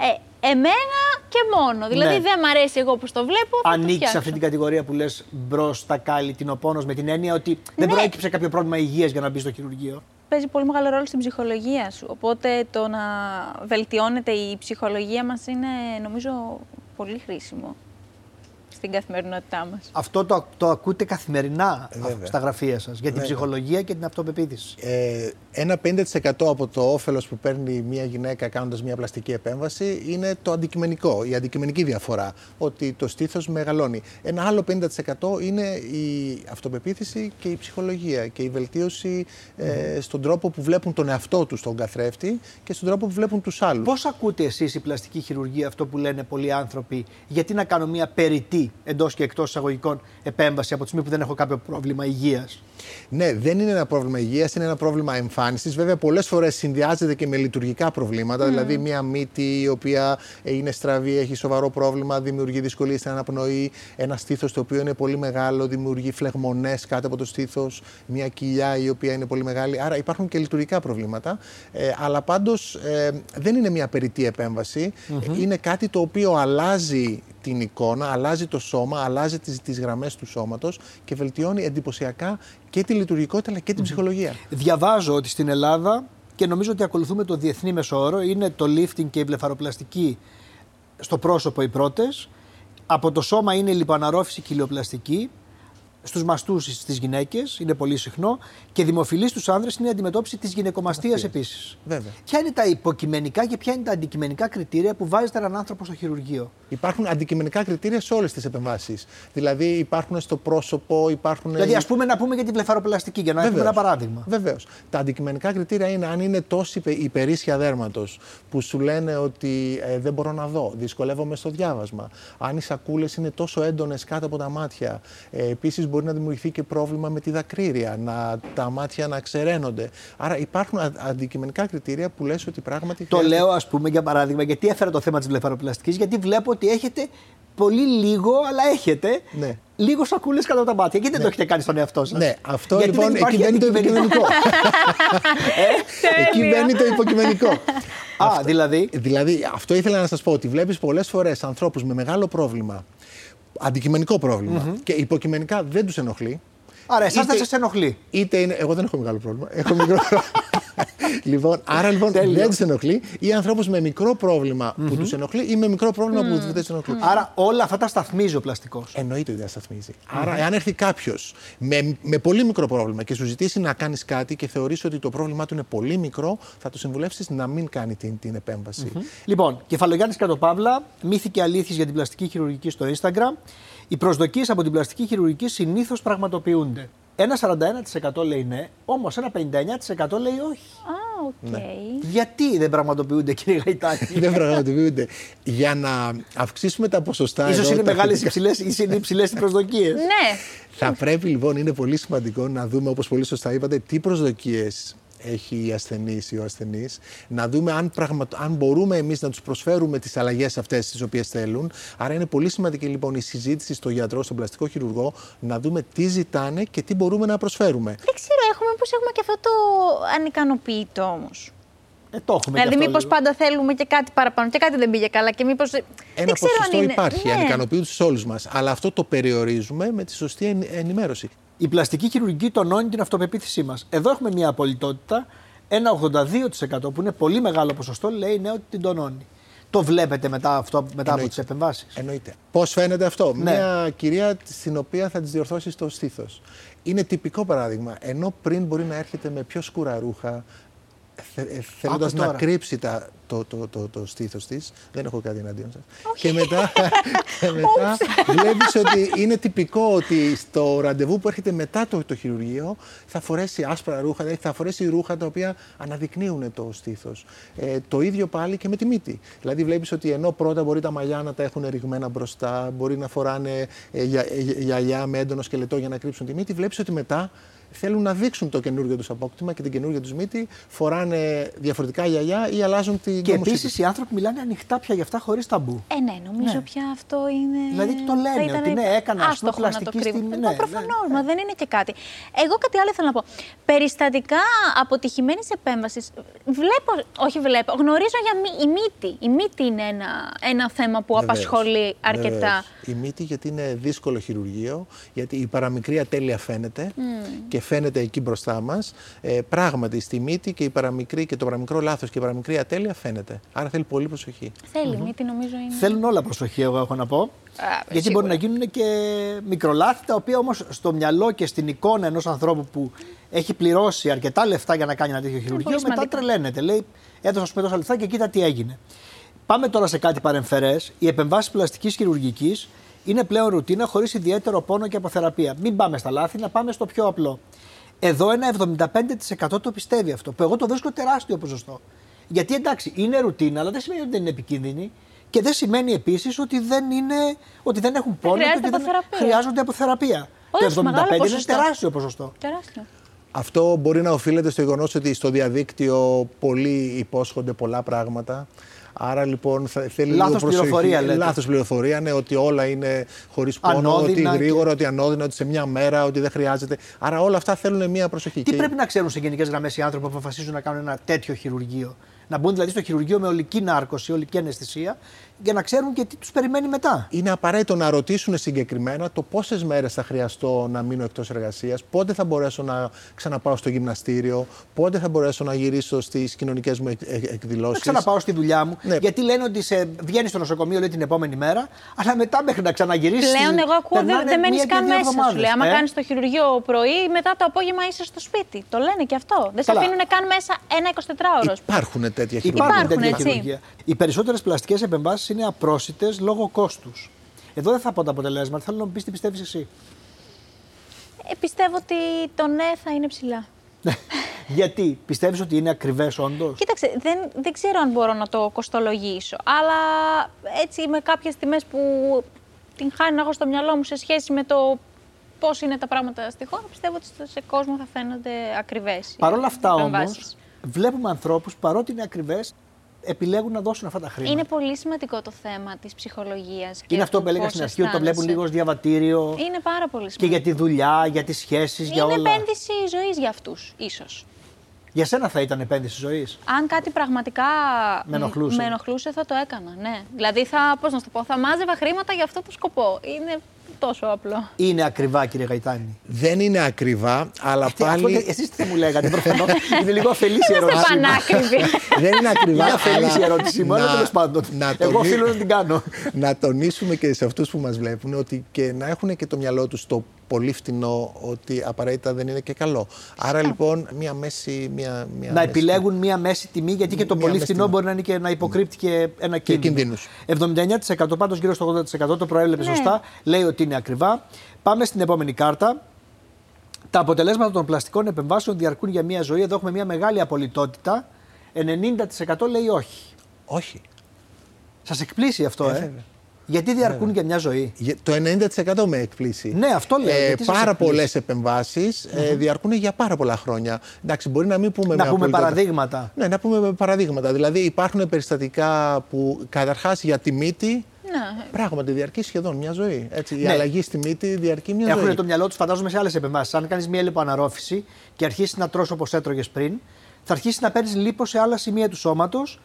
ε, εμένα και μόνο. Δηλαδή ναι. δεν μ' αρέσει εγώ που το βλέπω. Ανήκεις σε αυτή την κατηγορία που λες μπρος στα κάλλη την οπόνος με την έννοια ότι δεν ναι. προέκυψε κάποιο πρόβλημα υγείας για να μπει στο χειρουργείο; Παίζει πολύ μεγάλο ρόλο στην ψυχολογία σου. Οπότε το να βελτιώνεται η ψυχολογία μας είναι νομίζω πολύ χρήσιμο στην καθημερινότητά μας. Αυτό το, το ακούτε καθημερινά ε, στα γραφεία σας για την ψυχολογία και την αυτοπεποίθηση. Ε, ένα 50% από το όφελος που παίρνει μια γυναίκα κάνοντας μια πλαστική επέμβαση είναι το αντικειμενικό, η αντικειμενική διαφορά. Ότι το στήθος μεγαλώνει. Ένα άλλο 50% είναι η αυτοπεποίθηση και η ψυχολογία και η βελτίωση ε, στον τρόπο που βλέπουν τον εαυτό τους στον καθρέφτη και στον τρόπο που βλέπουν τους άλλους. Πώς ακούτε εσείς η πλαστική χειρουργία αυτό που λένε πολλοί άνθρωποι, γιατί να κάνω μια περιττή εντός και εκτός εισαγωγικών επέμβαση από τη στιγμή που δεν έχω κάποιο πρόβλημα υγείας. Ναι, δεν είναι ένα πρόβλημα υγείας, είναι ένα πρόβλημα εμφάνισης. Βέβαια, πολλές φορές συνδυάζεται και με λειτουργικά προβλήματα. Δηλαδή, μια μύτη η οποία είναι στραβή, έχει σοβαρό πρόβλημα, δημιουργεί δυσκολίες στην αναπνοή. Ένα στήθος το οποίο είναι πολύ μεγάλο, δημιουργεί φλεγμονές κάτω από το στήθος. Μια κοιλιά η οποία είναι πολύ μεγάλη. Άρα υπάρχουν και λειτουργικά προβλήματα. Ε, αλλά πάντως ε, δεν είναι μια περιττή Είναι κάτι το οποίο αλλάζει την εικόνα, αλλάζει το σώμα, αλλάζει τις, τις γραμμές του σώματος και βελτιώνει εντυπωσιακά και τη λειτουργικότητα αλλά και την ψυχολογία. Διαβάζω ότι στην Ελλάδα και νομίζω ότι ακολουθούμε το διεθνή μεσόωρο είναι το lifting και η βλεφαροπλαστική στο πρόσωπο οι πρώτες. Από το σώμα είναι η λιποαναρρόφηση και η στους μαστούς στις γυναίκες, είναι πολύ συχνό. Και δημοφιλής στους άνδρες είναι η αντιμετώπιση της γυναικομαστίας επίσης. Ποια είναι τα υποκειμενικά και ποια είναι τα αντικειμενικά κριτήρια που βάζετε έναν άνθρωπο στο χειρουργείο; Υπάρχουν αντικειμενικά κριτήρια σε όλες τις επεμβάσεις. Δηλαδή υπάρχουν στο πρόσωπο, υπάρχουν. Δηλαδή, ας πούμε, να πούμε για την πλεφαροπλαστική, για να έχουμε ένα παράδειγμα. Βεβαίως. Τα αντικειμενικά κριτήρια είναι αν είναι τόση υπερίσια δέρματος που σου λένε ότι ε, δεν μπορώ να δω, δυσκολεύομαι στο διάβασμα. Αν οι σακούλες είναι τόσο έντονες κάτω από τα μάτια. Ε, Επίσης, μπορεί να δημιουργηθεί και πρόβλημα με τη δακρύρια, να, τα μάτια να ξεραίνονται. Άρα υπάρχουν αντικειμενικά κριτήρια που λες ότι πράγματι. Το λέω, ας πούμε, για παράδειγμα, γιατί έφερα το θέμα της βλεφαροπλαστικής, γιατί βλέπω ότι έχετε πολύ λίγο, αλλά έχετε ναι. λίγο σακούλες κατά από τα μάτια. Γιατί δεν το ναι. έχετε κάνει στον εαυτό σας; Ναι, αυτό Γιατί λοιπόν εκεί μπαίνει το υποκειμενικό. ε, εκεί μπαίνει το υποκειμενικό. Α, δηλαδή; Δηλαδή, αυτό ήθελα να σας πω ότι βλέπεις πολλές φορές ανθρώπους με μεγάλο πρόβλημα αντικειμενικό και υποκειμενικά δεν τους ενοχλεί. Άρα, εσάς δεν σας ενοχλεί. Είτε είναι. Εγώ δεν έχω μεγάλο πρόβλημα. Έχω μικρό λοιπόν, άρα λοιπόν δεν τους ενοχλεί ή ανθρώπους με μικρό πρόβλημα που τους ενοχλεί ή με μικρό πρόβλημα που δεν τους ενοχλεί. Άρα όλα αυτά τα σταθμίζει ο πλαστικός. Εννοείται ότι τα σταθμίζει. Άρα, εάν έρθει κάποιος με, με πολύ μικρό πρόβλημα και σου ζητήσει να κάνεις κάτι και θεωρήσει ότι το πρόβλημά του είναι πολύ μικρό, θα του συμβουλεύσεις να μην κάνει την, την επέμβαση. Λοιπόν, Κεφαλογιάννης Κατοπαύλα, μύθοι και αλήθειες για την πλαστική χειρουργική στο Instagram. Οι προσδοκίες από την πλαστική χειρουργική συνήθως πραγματοποιούνται. Ένα 41% λέει ναι, όμως ένα 59% λέει όχι. Α, οκ. Ναι. Γιατί δεν πραγματοποιούνται, κύριε Γαϊτάκη; δεν πραγματοποιούνται. Για να αυξήσουμε τα ποσοστά. Ίσως είναι μεγάλες υψηλέ είναι υψηλές οι προσδοκίες. ναι. Θα πρέπει λοιπόν, είναι πολύ σημαντικό να δούμε, όπως πολύ σωστά είπατε, τι προσδοκίες έχει η ασθενή ή ο ασθενή, να δούμε αν, αν μπορούμε εμείς να τους προσφέρουμε τις αλλαγές αυτές τις οποίες θέλουν. Άρα είναι πολύ σημαντική λοιπόν η συζήτηση στο γιατρό, στον πλαστικό χειρουργό, να δούμε τι ζητάνε και τι μπορούμε να προσφέρουμε. Δεν ξέρω, έχουμε, πώς έχουμε και αυτό το ανικανοποιητό όμως. Ε, το έχουμε δηλαδή, μήπως πάντα θέλουμε και κάτι παραπάνω και κάτι δεν πήγε καλά και μήπως. Ένα ποσοστό είναι... υπάρχει ναι. ανικανοποιητό σε όλους μας. Αλλά αυτό το περιορίζουμε με τη σωστή ενημέρωση. Η πλαστική χειρουργική τονώνει την αυτοπεποίθησή μας. Εδώ έχουμε μια απολυτότητα. Ένα 82% που είναι πολύ μεγάλο ποσοστό λέει ναι ότι την τονώνει. Το βλέπετε μετά, αυτό, μετά από τις επεμβάσεις; Εννοείται. Πώς φαίνεται αυτό; Ναι. Μια κυρία στην οποία θα της διορθώσει το στήθος. Είναι τυπικό παράδειγμα. Ενώ πριν μπορεί να έρχεται με πιο σκούρα ρούχα, θέλοντας να κρύψει τα, το, το, το, το στήθος της. Δεν έχω κάτι εναντίον σας. Και μετά, και μετά βλέπεις ότι είναι τυπικό ότι στο ραντεβού που έρχεται μετά το, το χειρουργείο θα φορέσει άσπρα ρούχα, δηλαδή θα φορέσει ρούχα τα οποία αναδεικνύουν το στήθος. Ε, το ίδιο πάλι και με τη μύτη. Δηλαδή βλέπεις ότι ενώ πρώτα μπορεί τα μαλλιά να τα έχουν ρηγμένα μπροστά, μπορεί να φοράνε ε, γυαλιά με έντονο σκελετό για να κρύψουν τη μύτη, βλέπεις ότι μετά θέλουν να δείξουν το καινούργιο τους απόκτημα και την καινούργια τους μύτη, φοράνε διαφορετικά γυαλιά ή αλλάζουν την Και επίσης οι άνθρωποι μιλάνε ανοιχτά πια για αυτά χωρίς ταμπού. Ε, ναι, νομίζω ναι. πια αυτό είναι. Δηλαδή το λένε ότι ναι, έκανα ας πούμε πλαστική στην. Ναι, ναι, Προφανώς, ναι. μα δεν είναι και κάτι. Εγώ κάτι άλλο ήθελα να πω. Περιστατικά αποτυχημένης επέμβασης. Βλέπω, όχι βλέπω, γνωρίζω για η μύτη. Η μύτη είναι ένα, ένα θέμα που Βεβαίως. απασχολεί αρκετά. Βεβαίως. Η μύτη γιατί είναι δύσκολο χειρουργείο, γιατί η παραμικρή ατέλεια φαίνεται και φαίνεται εκεί μπροστά μας. Ε, πράγματι, στη μύτη και, η παραμικρή, και το παραμικρό λάθος και η παραμικρή ατέλεια φαίνεται. Άρα θέλει πολύ προσοχή. Θέλει, mm-hmm. μύτη νομίζω είναι. Θέλουν όλα προσοχή, εγώ έχω να πω. Α, γιατί σίγουρα. μπορεί να γίνουν και μικρολάθη, τα οποία όμως στο μυαλό και στην εικόνα ενός ανθρώπου που έχει πληρώσει αρκετά λεφτά για να κάνει ένα τέτοιο χειρουργείο, μετά τρελαίνεται. Λέει, έδωσα σου τόσα λεφτά και κοίτα τι έγινε. Πάμε τώρα σε κάτι παρεμφερές. Οι επεμβάσεις πλαστικής χειρουργικής είναι πλέον ρουτίνα χωρίς ιδιαίτερο πόνο και αποθεραπεία. Μην πάμε στα λάθη, να πάμε στο πιο απλό. Εδώ ένα 75% το πιστεύει αυτό, που εγώ το βρίσκω τεράστιο ποσοστό. Γιατί εντάξει, είναι ρουτίνα, αλλά δεν σημαίνει ότι δεν είναι επικίνδυνη και δεν σημαίνει επίσης ότι, δεν ότι δεν έχουν πόνο και ότι δεν χρειάζονται αποθεραπεία. το 75% είναι τεράστιο ποσοστό. Τεράστιο. Αυτό μπορεί να οφείλεται στο γεγονός ότι στο διαδίκτυο πολλοί υπόσχονται πολλά πράγματα. Άρα λοιπόν θα, θέλει Λάθος λίγο πληροφορία λέτε. Λάθος πληροφορία, ναι, ότι όλα είναι χωρίς πόνο, ότι γρήγορα, ότι ανώδυνα, ότι σε μια μέρα, ότι δεν χρειάζεται. Άρα όλα αυτά θέλουν μια προσοχή. Τι και... πρέπει να ξέρουν σε γενικές γραμμές οι άνθρωποι που αποφασίζουν να κάνουν ένα τέτοιο χειρουργείο; Να μπουν δηλαδή στο χειρουργείο με ολική νάρκωση, ολική αναισθησία για να ξέρουν και τι τους περιμένει μετά. Είναι απαραίτητο να ρωτήσουν συγκεκριμένα το πόσες μέρες θα χρειαστώ να μείνω εκτός εργασίας, πότε θα μπορέσω να ξαναπάω στο γυμναστήριο, πότε θα μπορέσω να γυρίσω στις κοινωνικές μου εκδηλώσεις. Να ξαναπάω στη δουλειά μου. Ναι. Γιατί λένε ότι σε βγαίνει στο νοσοκομείο λέει, την επόμενη μέρα, αλλά μετά μέχρι να ξαναγυρίσεις. Πλέον, εγώ ακούω δεν δε μένεις καν μέσα. Σου λέει. Άμα ε; κάνεις το χειρουργείο πρωί, μετά το απόγευμα είσαι στο σπίτι. Το λένε και αυτό. Δεν σε αφήνουν καν μέσα ένα 24ωρο. Υπάρχουν τέτοια χειρουργία. Οι περισσότερες πλαστικές επεμβάσεις είναι απρόσιτες λόγω κόστους. Εδώ δεν θα πω τα αποτελέσματα. Θέλω να μου πεις τι πιστεύεις εσύ. Ε, πιστεύω ότι το ναι θα είναι ψηλά. Γιατί, πιστεύεις ότι είναι ακριβές όντως; Κοίταξε, δεν, δεν ξέρω αν μπορώ να το κοστολογήσω. Αλλά έτσι με κάποιες τιμές που την χάνει εγώ στο μυαλό μου σε σχέση με το πώς είναι τα πράγματα στη χώρα, πιστεύω ότι σε κόσμο θα φαίνονται ακριβές. Παρ' όλα αυτά όμως, βλέπουμε ανθρώπους παρότι είναι ακριβές, επιλέγουν να δώσουν αυτά τα χρήματα. Είναι πολύ σημαντικό το θέμα της ψυχολογίας. Είναι αυτό που έλεγα στην αρχή, ότι το βλέπουν λίγο ως διαβατήριο. Είναι πάρα πολύ σημαντικό. Και για τη δουλειά, για τις σχέσεις, για όλα. Είναι επένδυση ζωής για αυτούς, ίσως. Για σένα θα ήταν επένδυση ζωής. Αν κάτι πραγματικά με ενοχλούσε. με ενοχλούσε, θα το έκανα. Ναι. Δηλαδή, θα, πώς να το πω, θα μάζευα χρήματα για αυτό το σκοπό. Είναι τόσο απλό. Είναι ακριβά, κύριε Γαϊτάνη. Δεν είναι ακριβά, αλλά πάλι. Εσείς τι θα μου λέγατε προφανώς; είναι λίγο αφελής η ερώτηση. Δεν είναι ακριβά. Είναι αφελής η ερώτηση μου, αλλά τέλος πάντων. Εγώ οφείλω να την κάνω. Να τονίσουμε και σε αυτούς που μας βλέπουν ότι και να έχουν και το μυαλό τους στο πολύ φτηνό ότι απαραίτητα δεν είναι και καλό. Άρα λοιπόν μια μέση. Μια, μια να μέση... επιλέγουν μια μέση τιμή, γιατί και το πολύ φτηνό μπορεί να, είναι και να υποκρύπτει και ένα κίνδυνο. 79% πάντως γύρω στο 80% το προέβλεπε ναι. σωστά. Λέει ότι είναι ακριβά. Πάμε στην επόμενη κάρτα. Τα αποτελέσματα των πλαστικών επεμβάσεων διαρκούν για μια ζωή. Εδώ έχουμε μια μεγάλη απολυτότητα. 90% λέει όχι. Όχι. Σας εκπλήσει αυτό, ε; ε. Γιατί διαρκούν για μια ζωή. Το 90% με εκπλήσει. Ναι, αυτό λέω. Ε, πάρα πολλές επεμβάσεις ε, διαρκούν για πάρα πολλά χρόνια. Εντάξει, μπορεί να μην πούμε. Να πούμε παραδείγματα. Ναι, να πούμε παραδείγματα. Δηλαδή, υπάρχουν περιστατικά που καταρχάς για τη μύτη ναι. Πράγματι διαρκεί σχεδόν μια ζωή. Έτσι, ναι. Η αλλαγή στη μύτη διαρκεί μια Έχουν ζωή. Έχουν το μυαλό τους, φαντάζομαι, σε άλλες επεμβάσεις. Αν κάνεις μια λιποαναρρόφηση και αρχίσεις να τρώσει όπως έτρωγες πριν, θα αρχίσεις να παίρνεις λίπος σε άλλα σημεία του σώματος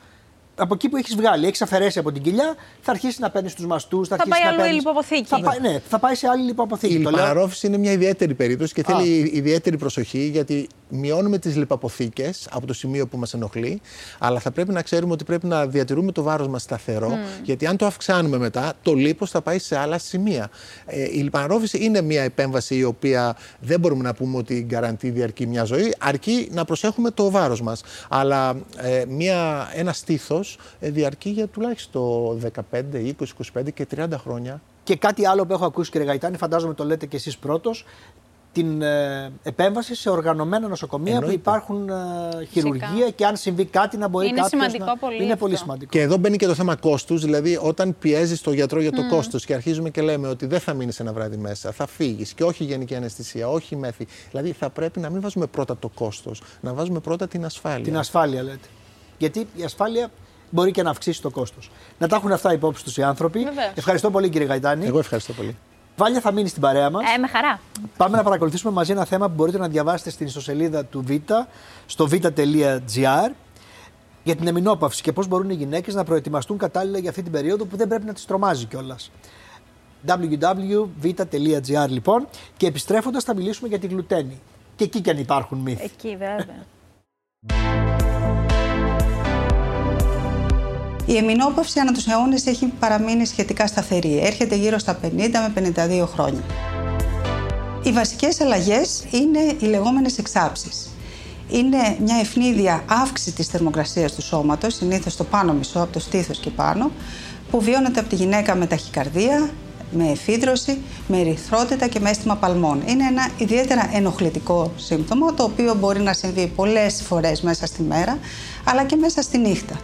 από εκεί που έχεις βγάλει, έχεις αφαιρέσει από την κοιλιά, θα αρχίσεις να παίρνεις τους μαστούς. Θα, θα πάει να άλλη λιποποθήκη. Θα, πάει, ναι, θα πάει σε άλλη λιποποθήκη. Η λιπαρόφηση είναι μια ιδιαίτερη περίπτωση και θέλει Α. ιδιαίτερη προσοχή γιατί μειώνουμε τις λιπαποθήκες από το σημείο που μας ενοχλεί, αλλά θα πρέπει να ξέρουμε ότι πρέπει να διατηρούμε το βάρος μας σταθερό, γιατί αν το αυξάνουμε μετά, το λίπος θα πάει σε άλλα σημεία. Ε, η λιπαναρρόφηση είναι μια επέμβαση η οποία δεν μπορούμε να πούμε ότι γκαραντεί διαρκεί μια ζωή, αρκεί να προσέχουμε το βάρος μας. Αλλά ε, μια, ένα στήθος ε, διαρκεί για τουλάχιστον 15, 20, 25 και 30 χρόνια. Και κάτι άλλο που έχω ακούσει, κύριε Γαϊτάνη, φαντάζομαι το λέτε και εσείς πρώτος, την ε, επέμβαση σε οργανωμένα νοσοκομεία Εννοείται. που υπάρχουν ε, χειρουργία και αν συμβεί κάτι να μπορεί είναι σημαντικό να... πολύ Είναι πολύ σημαντικό. Και εδώ μπαίνει και το θέμα κόστους. Δηλαδή, όταν πιέζεις τον γιατρό για το mm. κόστος και αρχίζουμε και λέμε ότι δεν θα μείνει ένα βράδυ μέσα, θα φύγεις και όχι γενική αναισθησία, όχι μέθη. Δηλαδή, θα πρέπει να μην βάζουμε πρώτα το κόστος, να βάζουμε πρώτα την ασφάλεια. Την ασφάλεια, λέτε. Γιατί η ασφάλεια μπορεί και να αυξήσει το κόστος. Να τα έχουν αυτά υπόψη τους οι άνθρωποι. Βεβαίως. Ευχαριστώ πολύ, κύριε Γαϊτάνη. Εγώ ευχαριστώ πολύ. Βάλια θα μείνεις στην παρέα μας. Ε, με χαρά. Πάμε να παρακολουθήσουμε μαζί ένα θέμα που μπορείτε να διαβάσετε στην ιστοσελίδα του Β, στο β.gr, για την εμινόπαυση και πώς μπορούν οι γυναίκες να προετοιμαστούν κατάλληλα για αυτή την περίοδο που δεν πρέπει να τις τρομάζει κιόλας. www.v.gr λοιπόν και επιστρέφοντας θα μιλήσουμε για τη γλουτένη. Και εκεί κι αν υπάρχουν μύθοι. Εκεί βέβαια. Η εμεινόπαυση ανά τους αιώνες έχει παραμείνει σχετικά σταθερή. Έρχεται γύρω στα 50 με 52 χρόνια. Οι βασικές αλλαγές είναι οι λεγόμενες εξάψεις. Είναι μια ευνίδια αύξηση της θερμοκρασίας του σώματος, συνήθως στο πάνω μισό, από το στήθος και πάνω, που βιώνεται από τη γυναίκα με ταχυκαρδία, με εφίδρωση, με ερυθρότητα και με αίσθημα παλμών. Είναι ένα ιδιαίτερα ενοχλητικό σύμπτωμα, το οποίο μπορεί να συμβεί πολλές φορές μέσα στη μέρα, αλλά και μέσα στη νύχτα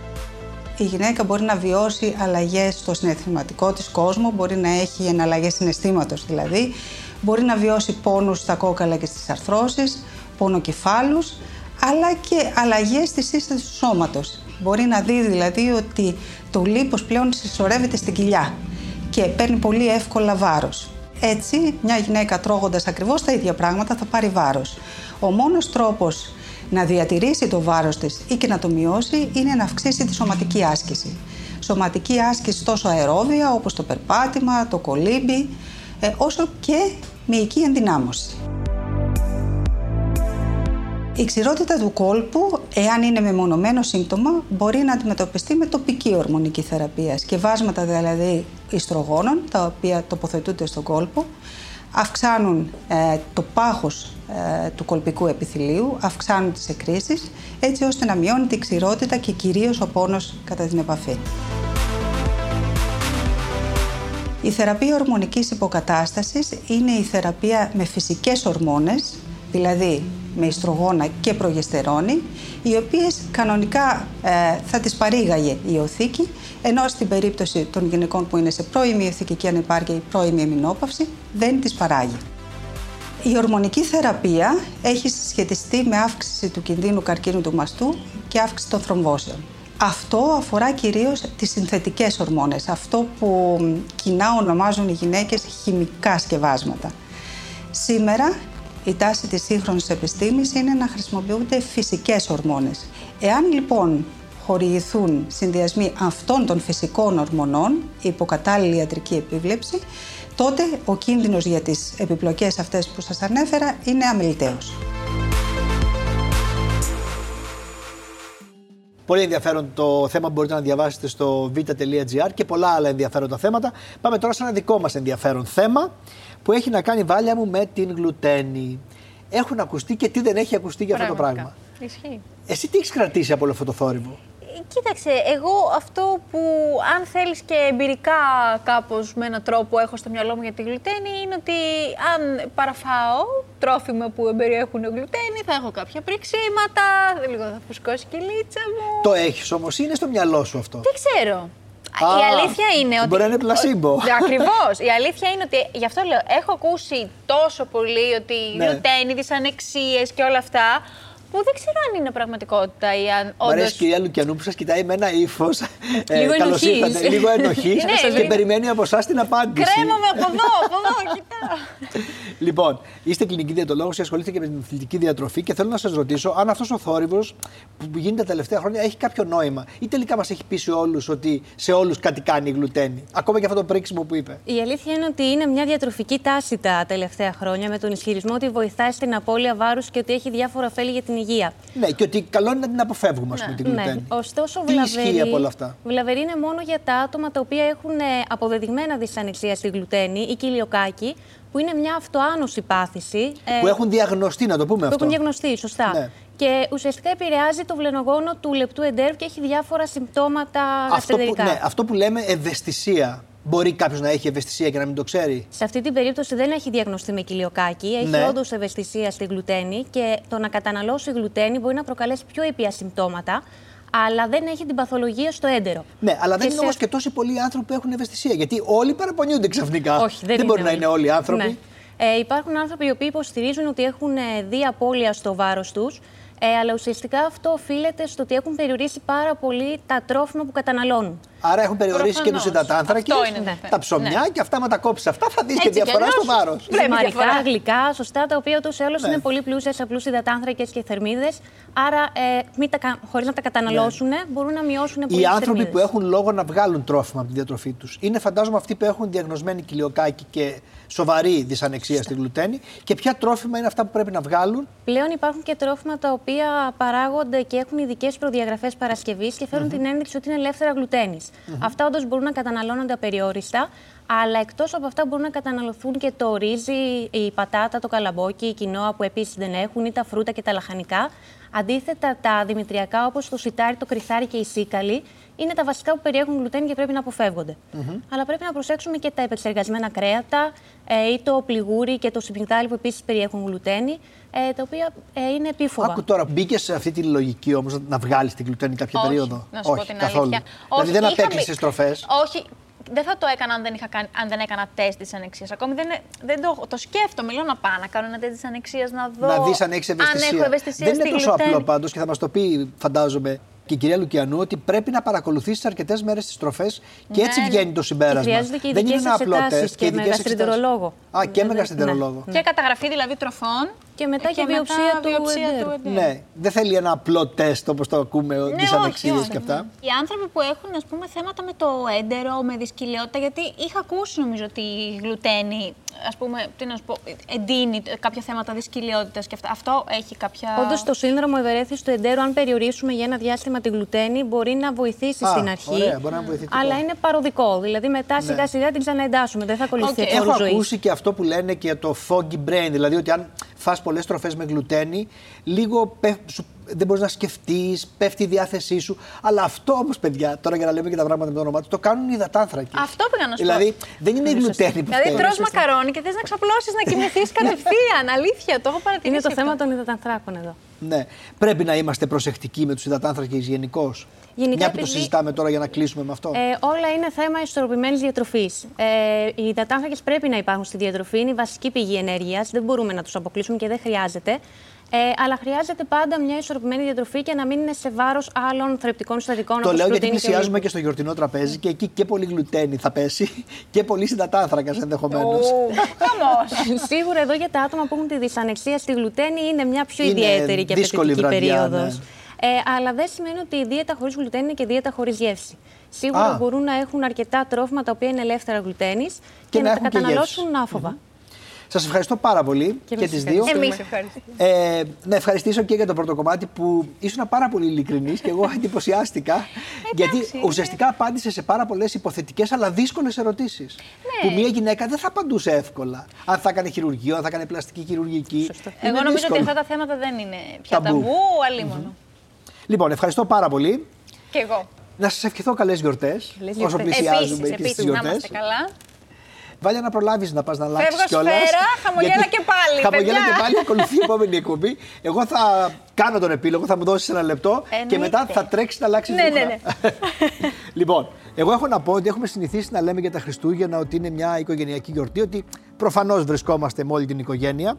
η γυναίκα μπορεί να βιώσει αλλαγές στο συναισθηματικό της κόσμο, μπορεί να έχει εναλλαγές συναισθήματος δηλαδή, μπορεί να βιώσει πόνους στα κόκαλα και στις αρθρώσεις, πόνο κεφάλου, αλλά και αλλαγές στη σύσταση του σώματος. Μπορεί να δει δηλαδή ότι το λίπος πλέον συσσωρεύεται στην κοιλιά και παίρνει πολύ εύκολα βάρος. Έτσι, μια γυναίκα τρώγοντας ακριβώς τα ίδια πράγματα θα πάρει βάρος. Ο μόνος τρόπος να διατηρήσει το βάρος της ή και να το μειώσει είναι να αυξήσει τη σωματική άσκηση. Σωματική άσκηση τόσο αερόβια όπως το περπάτημα, το κολύμπι, ε, όσο και μυϊκή ενδυνάμωση. Η ξηρότητα του κόλπου, εάν είναι μεμονωμένο σύμπτωμα, μπορεί να αντιμετωπιστεί με τοπική ορμονική θεραπεία. Σκευάσματα δηλαδή ιστρογόνων, τα οποία τοποθετούνται στον κόλπο, αυξάνουν ε, το πάχος ε, του κολπικού επιθυλίου, αυξάνουν τις εκκρίσεις, έτσι ώστε να μειώνει την ξηρότητα και κυρίως ο πόνος κατά την επαφή. Η θεραπεία ορμονικής υποκατάστασης είναι η θεραπεία με φυσικές ορμόνες, δηλαδή με ιστρογόνα και προγεστερόνη, οι οποίες κανονικά ε, θα τις παρήγαγε η οθήκη, ενώ στην περίπτωση των γυναικών που είναι σε πρώιμη οθηκική ανεπάρκεια ή πρώιμη εμεινόπαυση δεν τις παράγει. Η ορμονική θεραπεία έχει συσχετιστεί με αύξηση του κινδύνου καρκίνου του μαστού και αύξηση των θρομβώσεων. Αυτό αφορά κυρίως τις συνθετικές ορμόνες, αυτό που κοινά ονομάζουν οι γυναίκες χημικά σκευάσματα. Σήμερα η τάση της σύγχρονης επιστήμης είναι να χρησιμοποιούνται φυσικές ορμόνες. Εάν λοιπόν χορηγηθούν συνδυασμοί αυτών των φυσικών ορμονών υπό κατάλληλη ιατρική επίβλεψη, τότε ο κίνδυνος για τις επιπλοκές αυτές που σας ανέφερα είναι αμεληταίος. Πολύ ενδιαφέρον το θέμα που μπορείτε να διαβάσετε στο vita.gr και πολλά άλλα ενδιαφέροντα θέματα. Πάμε τώρα σε ένα δικό μας ενδιαφέρον θέμα που έχει να κάνει βάλια μου με την γλουτένη. Έχουν ακουστεί και τι δεν έχει ακουστεί για αυτό το πράγμα. Ισχύει. Εσύ τι έχεις κρατήσει από όλο αυτό το θόρυβο; Κοίταξε, εγώ αυτό που αν θέλεις και εμπειρικά κάπως με έναν τρόπο έχω στο μυαλό μου για τη γλουτένη είναι ότι αν παραφάω τρόφιμα που περιέχουν γλουτένη θα έχω κάποια πρίξιματα, λίγο θα φουσκώσει και η λίτσα μου. Το έχεις όμως, είναι στο μυαλό σου αυτό. Δεν ξέρω. Η αλήθεια είναι ότι. Μπορεί να είναι πλασίμπο. Ακριβώς. Η αλήθεια είναι ότι. Γι' αυτό λέω. Έχω ακούσει τόσο πολύ ότι ναι. γλουτένη, δυσανεξίε και όλα αυτά Που δεν ξέρω αν είναι πραγματικότητα ή αν. Μου αρέσει κυρία Λουκιανού που σας κοιτάει με ένα ύφος. Ε, Καλώς ήρθατε. Λίγο ενοχής ναι, και περιμένει από εσάς την απάντηση. Κρέμομαι από εδώ, από εδώ, κοιτάω. Λοιπόν, είστε κλινική διατολόγο και ασχολείστε και με την αθλητική διατροφή και θέλω να σας ρωτήσω αν αυτός ο θόρυβος που γίνεται τα τελευταία χρόνια έχει κάποιο νόημα ή τελικά μας έχει πείσει όλους ότι σε όλους κάτι κάνει η γλουτένη. Ακόμα και αυτό το πρίξιμο που είπε. Η αλήθεια είναι ότι είναι μια διατροφική τάση τα τελευταία χρόνια με τον ισχυρισμό ότι βοηθάει στην απώλεια βάρους και ότι έχει διάφορα ωφέλη για την υγεία. Ναι, και ότι καλό είναι να την αποφεύγουμε, ας πούμε, ναι. την γλουτένη. Ναι. Ωστόσο, Τι βλαβερή, από όλα αυτά; βλαβερή είναι μόνο για τα άτομα τα οποία έχουν ε, αποδεδειγμένα δυσανεξία στη γλουτένη ή κοιλιοκάκι, που είναι μια αυτοάνωση πάθηση. Ε, που έχουν διαγνωστεί, να το πούμε που αυτό. Που έχουν διαγνωστεί, σωστά. Ναι. Και ουσιαστικά επηρεάζει το βλενογόνο του λεπτού εντέρου και έχει διάφορα συμπτώματα αυτό που, ναι, αυτό που λέμε ευαισθησία. Μπορεί κάποιος να έχει ευαισθησία και να μην το ξέρει; Σε αυτή την περίπτωση δεν έχει διαγνωστεί με κοιλιοκάκι. Έχει ναι. όντως ευαισθησία στη γλουτένη και το να καταναλώσει γλουτένη μπορεί να προκαλέσει πιο ήπια συμπτώματα αλλά δεν έχει την παθολογία στο έντερο. Ναι, αλλά δεν είναι όμως και τόσοι πολλοί άνθρωποι που έχουν ευαισθησία. Γιατί όλοι παραπονιούνται ξαφνικά. Όχι, δεν, δεν μπορεί να είναι όλοι οι άνθρωποι. Ναι. Ε, υπάρχουν άνθρωποι οι οποίοι υποστηρίζουν ότι έχουν ε, δει απώλεια στο βάρος τους. Ε, αλλά ουσιαστικά αυτό οφείλεται στο ότι έχουν περιορίσει πάρα πολύ τα τρόφιμα που καταναλώνουν. Άρα έχουν περιορίσει και τους υδατάνθρακε, τα ψωμιά ναι. και αυτά με τα κόψεις. Αυτά θα δεις και διαφορά στο βάρος. Μαρικά, γλυκά, σωστά, τα οποία ούτως ή άλλως ναι. είναι πολύ πλούσια σε απλούς υδατάνθρακε και θερμίδες. Άρα, ε, τα, χωρίς να τα καταναλώσουν, ναι. μπορούν να μειώσουν πολύ Οι άνθρωποι που έχουν λόγο να βγάλουν τρόφιμα από τη διατροφή τους είναι φαντάζομαι αυτοί που έχουν διαγνωσμένη κοιλιοκάκι και σοβαρή δυσανεξία στη γλουτένη. Και ποια τρόφιμα είναι αυτά που πρέπει να βγάλουν; Πλέον υπάρχουν και τρόφιμα τα οποία παράγονται και έχουν ειδικές προδιαγραφές παρασκευής και φέρουν την ένδειξη ότι είναι ελεύθερα γλουτένης. Mm-hmm. Αυτά όντως μπορούν να καταναλώνονται απεριόριστα, αλλά εκτός από αυτά μπορούν να καταναλωθούν και το ρύζι, η πατάτα, το καλαμπόκι, η κοινόα που επίσης δεν έχουν, ή τα φρούτα και τα λαχανικά. Αντίθετα, τα δημητριακά όπως το σιτάρι, το κρυθάρι και η σίκαλη είναι τα βασικά που περιέχουν γλουτένη και πρέπει να αποφεύγονται. Mm-hmm. Αλλά πρέπει να προσέξουμε και τα επεξεργασμένα κρέατα ε, ή το πληγούρι και το συμπικτάλι που επίσης περιέχουν γλουτένη, ε, τα οποία ε, είναι επίφοβα. Άκου τώρα, μπήκες σε αυτή τη λογική όμως να βγάλεις την γλουτένη κάποια Όχι, περίοδο; Να σου Όχι, πω την καθόλου. Αλήθεια. Δηλαδή δεν απέκλεισες τροφέ. Όχι, δεν θα το έκανα αν δεν, είχα κάνει, αν δεν έκανα τεστ της ανεξίας. Ακόμη δεν, δεν το, το σκέφτομαι. Λέω να πάω να κάνω ένα τεστ της ανεξίας, να δω. Να δεις αν έχεις ευαισθησία. Αν έχω ευαισθησία. Δεν είναι τόσο απλό πάντως και θα μας το πει, φαντάζομαι, και η κυρία Λουκιανού ότι πρέπει να παρακολουθήσει αρκετές μέρες τις τροφέ και έτσι ναι, βγαίνει το συμπέρασμα. Χρειάζεται και Δεν είναι ένα απλό τεστ. Και, και με γαστριντερολόγο. Α, και με γαστριντερολόγο. Και καταγραφή δηλαδή τροφών. Και μετά και, και βιοψία, του, βιοψία του Ναι, δεν θέλει ένα απλό τεστ όπως το ακούμε, ναι, τις ανεξίες και αυτά. Οι άνθρωποι που έχουν ας πούμε, θέματα με το έντερο, με δυσκολιότητα, γιατί είχα ακούσει νομίζω ότι η γλουτένη ας πούμε, τι να σου πω, εντείνει κάποια θέματα δυσκολιότητα και αυτά. Αυτό έχει κάποια. Όντως, το σύνδρομο ευερέθηση του εντέρου, αν περιορίσουμε για ένα διάστημα τη γλουτένη, μπορεί να βοηθήσει Α, στην αρχή. Ωραία, μπορεί να βοηθήσει αλλά είναι παροδικό. Δηλαδή, μετά ναι. σιγά σιγά την ξαναεντάσσουμε. Δεν θα ακολουθεί okay. Έχω ακούσει και αυτό που λένε και το foggy brain. Δηλαδή, ότι αν φας πολλές τροφές με γλουτένη, λίγο σου δεν μπορείς να σκεφτείς, πέφτει η διάθεσή σου. Αλλά αυτό όμως, παιδιά, τώρα για να λέμε και τα πράγματα με το όνομά του, το κάνουν οι υδατάνθρακοι. Αυτό πήγα να σου Δηλαδή δεν είναι η γλουτένη που Δηλαδή τρώ μακαρόνι και θες να ξαπλώσεις να κοιμηθείς κατευθείαν. Αλήθεια, το έχω παρατηρήσει. Είναι το θέμα των υδατανθράκων εδώ. Ναι. Πρέπει να είμαστε προσεκτικοί με τους υδατάνθρακες γενικώ. Γενικά, Μια που το συζητάμε τώρα για να κλείσουμε με αυτό. Ε, όλα είναι θέμα ισορροπημένης διατροφής. Ε, οι υδατάνθρακες πρέπει να υπάρχουν στη διατροφή, είναι η βασική πηγή ενέργειας. Δεν μπορούμε να τους αποκλείσουμε και δεν χρειάζεται. Ε, αλλά χρειάζεται πάντα μια ισορροπημένη διατροφή και να μην είναι σε βάρος άλλων θρεπτικών συστατικών. Το λέω γιατί πλησιάζουμε και, και στο γιορτινό τραπέζι και εκεί και πολύ γλουτένη θα πέσει και πολύ συντατάνθρακα ενδεχομένως. Σίγουρα εδώ για τα άτομα που έχουν τη δυσανεξία στη γλουτένη είναι μια πιο είναι ιδιαίτερη και απαιτητική περίοδος. Ναι. Ε, αλλά δεν σημαίνει ότι η δίαιτα χωρίς γλουτένη είναι και δίαιτα χωρίς γεύση. Σίγουρα Α. μπορούν να έχουν αρκετά τρόφιμα τα οποία είναι ελεύθερα γλουτένης και, και, να, να τα καταναλώσουν άφοβα. Σας ευχαριστώ πάρα πολύ και, και τις δύο. Εμείς ευχαριστούμε. Ε, να ευχαριστήσω και για το πρώτο κομμάτι που ήσουν πάρα πολύ ειλικρινής και εγώ εντυπωσιάστηκα. γιατί ναι. ουσιαστικά απάντησε σε πάρα πολλές υποθετικές αλλά δύσκολες ερωτήσεις. Ναι. Που μια γυναίκα δεν θα απαντούσε εύκολα. Αν θα έκανε χειρουργείο, αν θα έκανε πλαστική χειρουργική. Εγώ νομίζω δύσκολο. ότι αυτά τα θέματα δεν είναι πια ταμπού, ταμπού αλίμονο. Λοιπόν, ευχαριστώ πάρα πολύ. Και εγώ. Να σας ευχηθώ καλές γιορτές. Όσο πλησιάζουμε και στις γιορτές. καλά. Βάλει να προλάβεις να πας να αλλάξεις κιόλας. Σφαίρα, χαμογέλα και πάλι. Χαμογέλα και πάλι, ακολουθεί η επόμενη εκπομπή. Εγώ θα κάνω τον επίλογο, θα μου δώσεις ένα λεπτό και μετά θα τρέξεις να αλλάξεις ναι, ναι, ναι. λοιπόν, εγώ έχω να πω ότι έχουμε συνηθίσει να λέμε για τα Χριστούγεννα ότι είναι μια οικογενειακή γιορτή, ότι προφανώς βρισκόμαστε με όλη την οικογένεια.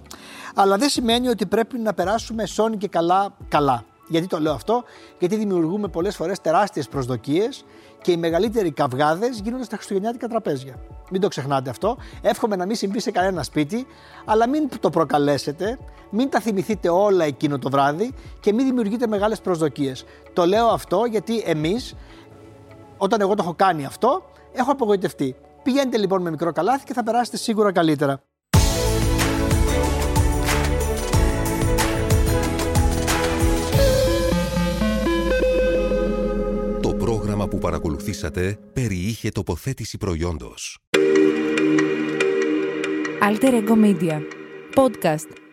Αλλά δεν σημαίνει ότι πρέπει να περάσουμε σώνη και καλά καλά. Γιατί το λέω αυτό, Γιατί δημιουργούμε πολλές φορές τεράστιες προσδοκίες και οι μεγαλύτεροι καυγάδες γίνονται στα χριστουγεννιάτικα τραπέζια. Μην το ξεχνάτε αυτό. Εύχομαι να μην συμβεί σε κανένα σπίτι, αλλά μην το προκαλέσετε, μην τα θυμηθείτε όλα εκείνο το βράδυ και μην δημιουργείτε μεγάλες προσδοκίες. Το λέω αυτό γιατί εμείς, όταν εγώ το έχω κάνει αυτό, έχω απογοητευτεί. Πηγαίνετε λοιπόν με μικρό καλάθι και θα περάσετε σίγουρα καλύτερα. Που παρακολουθήσατε περιείχε τοποθέτηση προϊόντος. Alter Ego Media. Podcast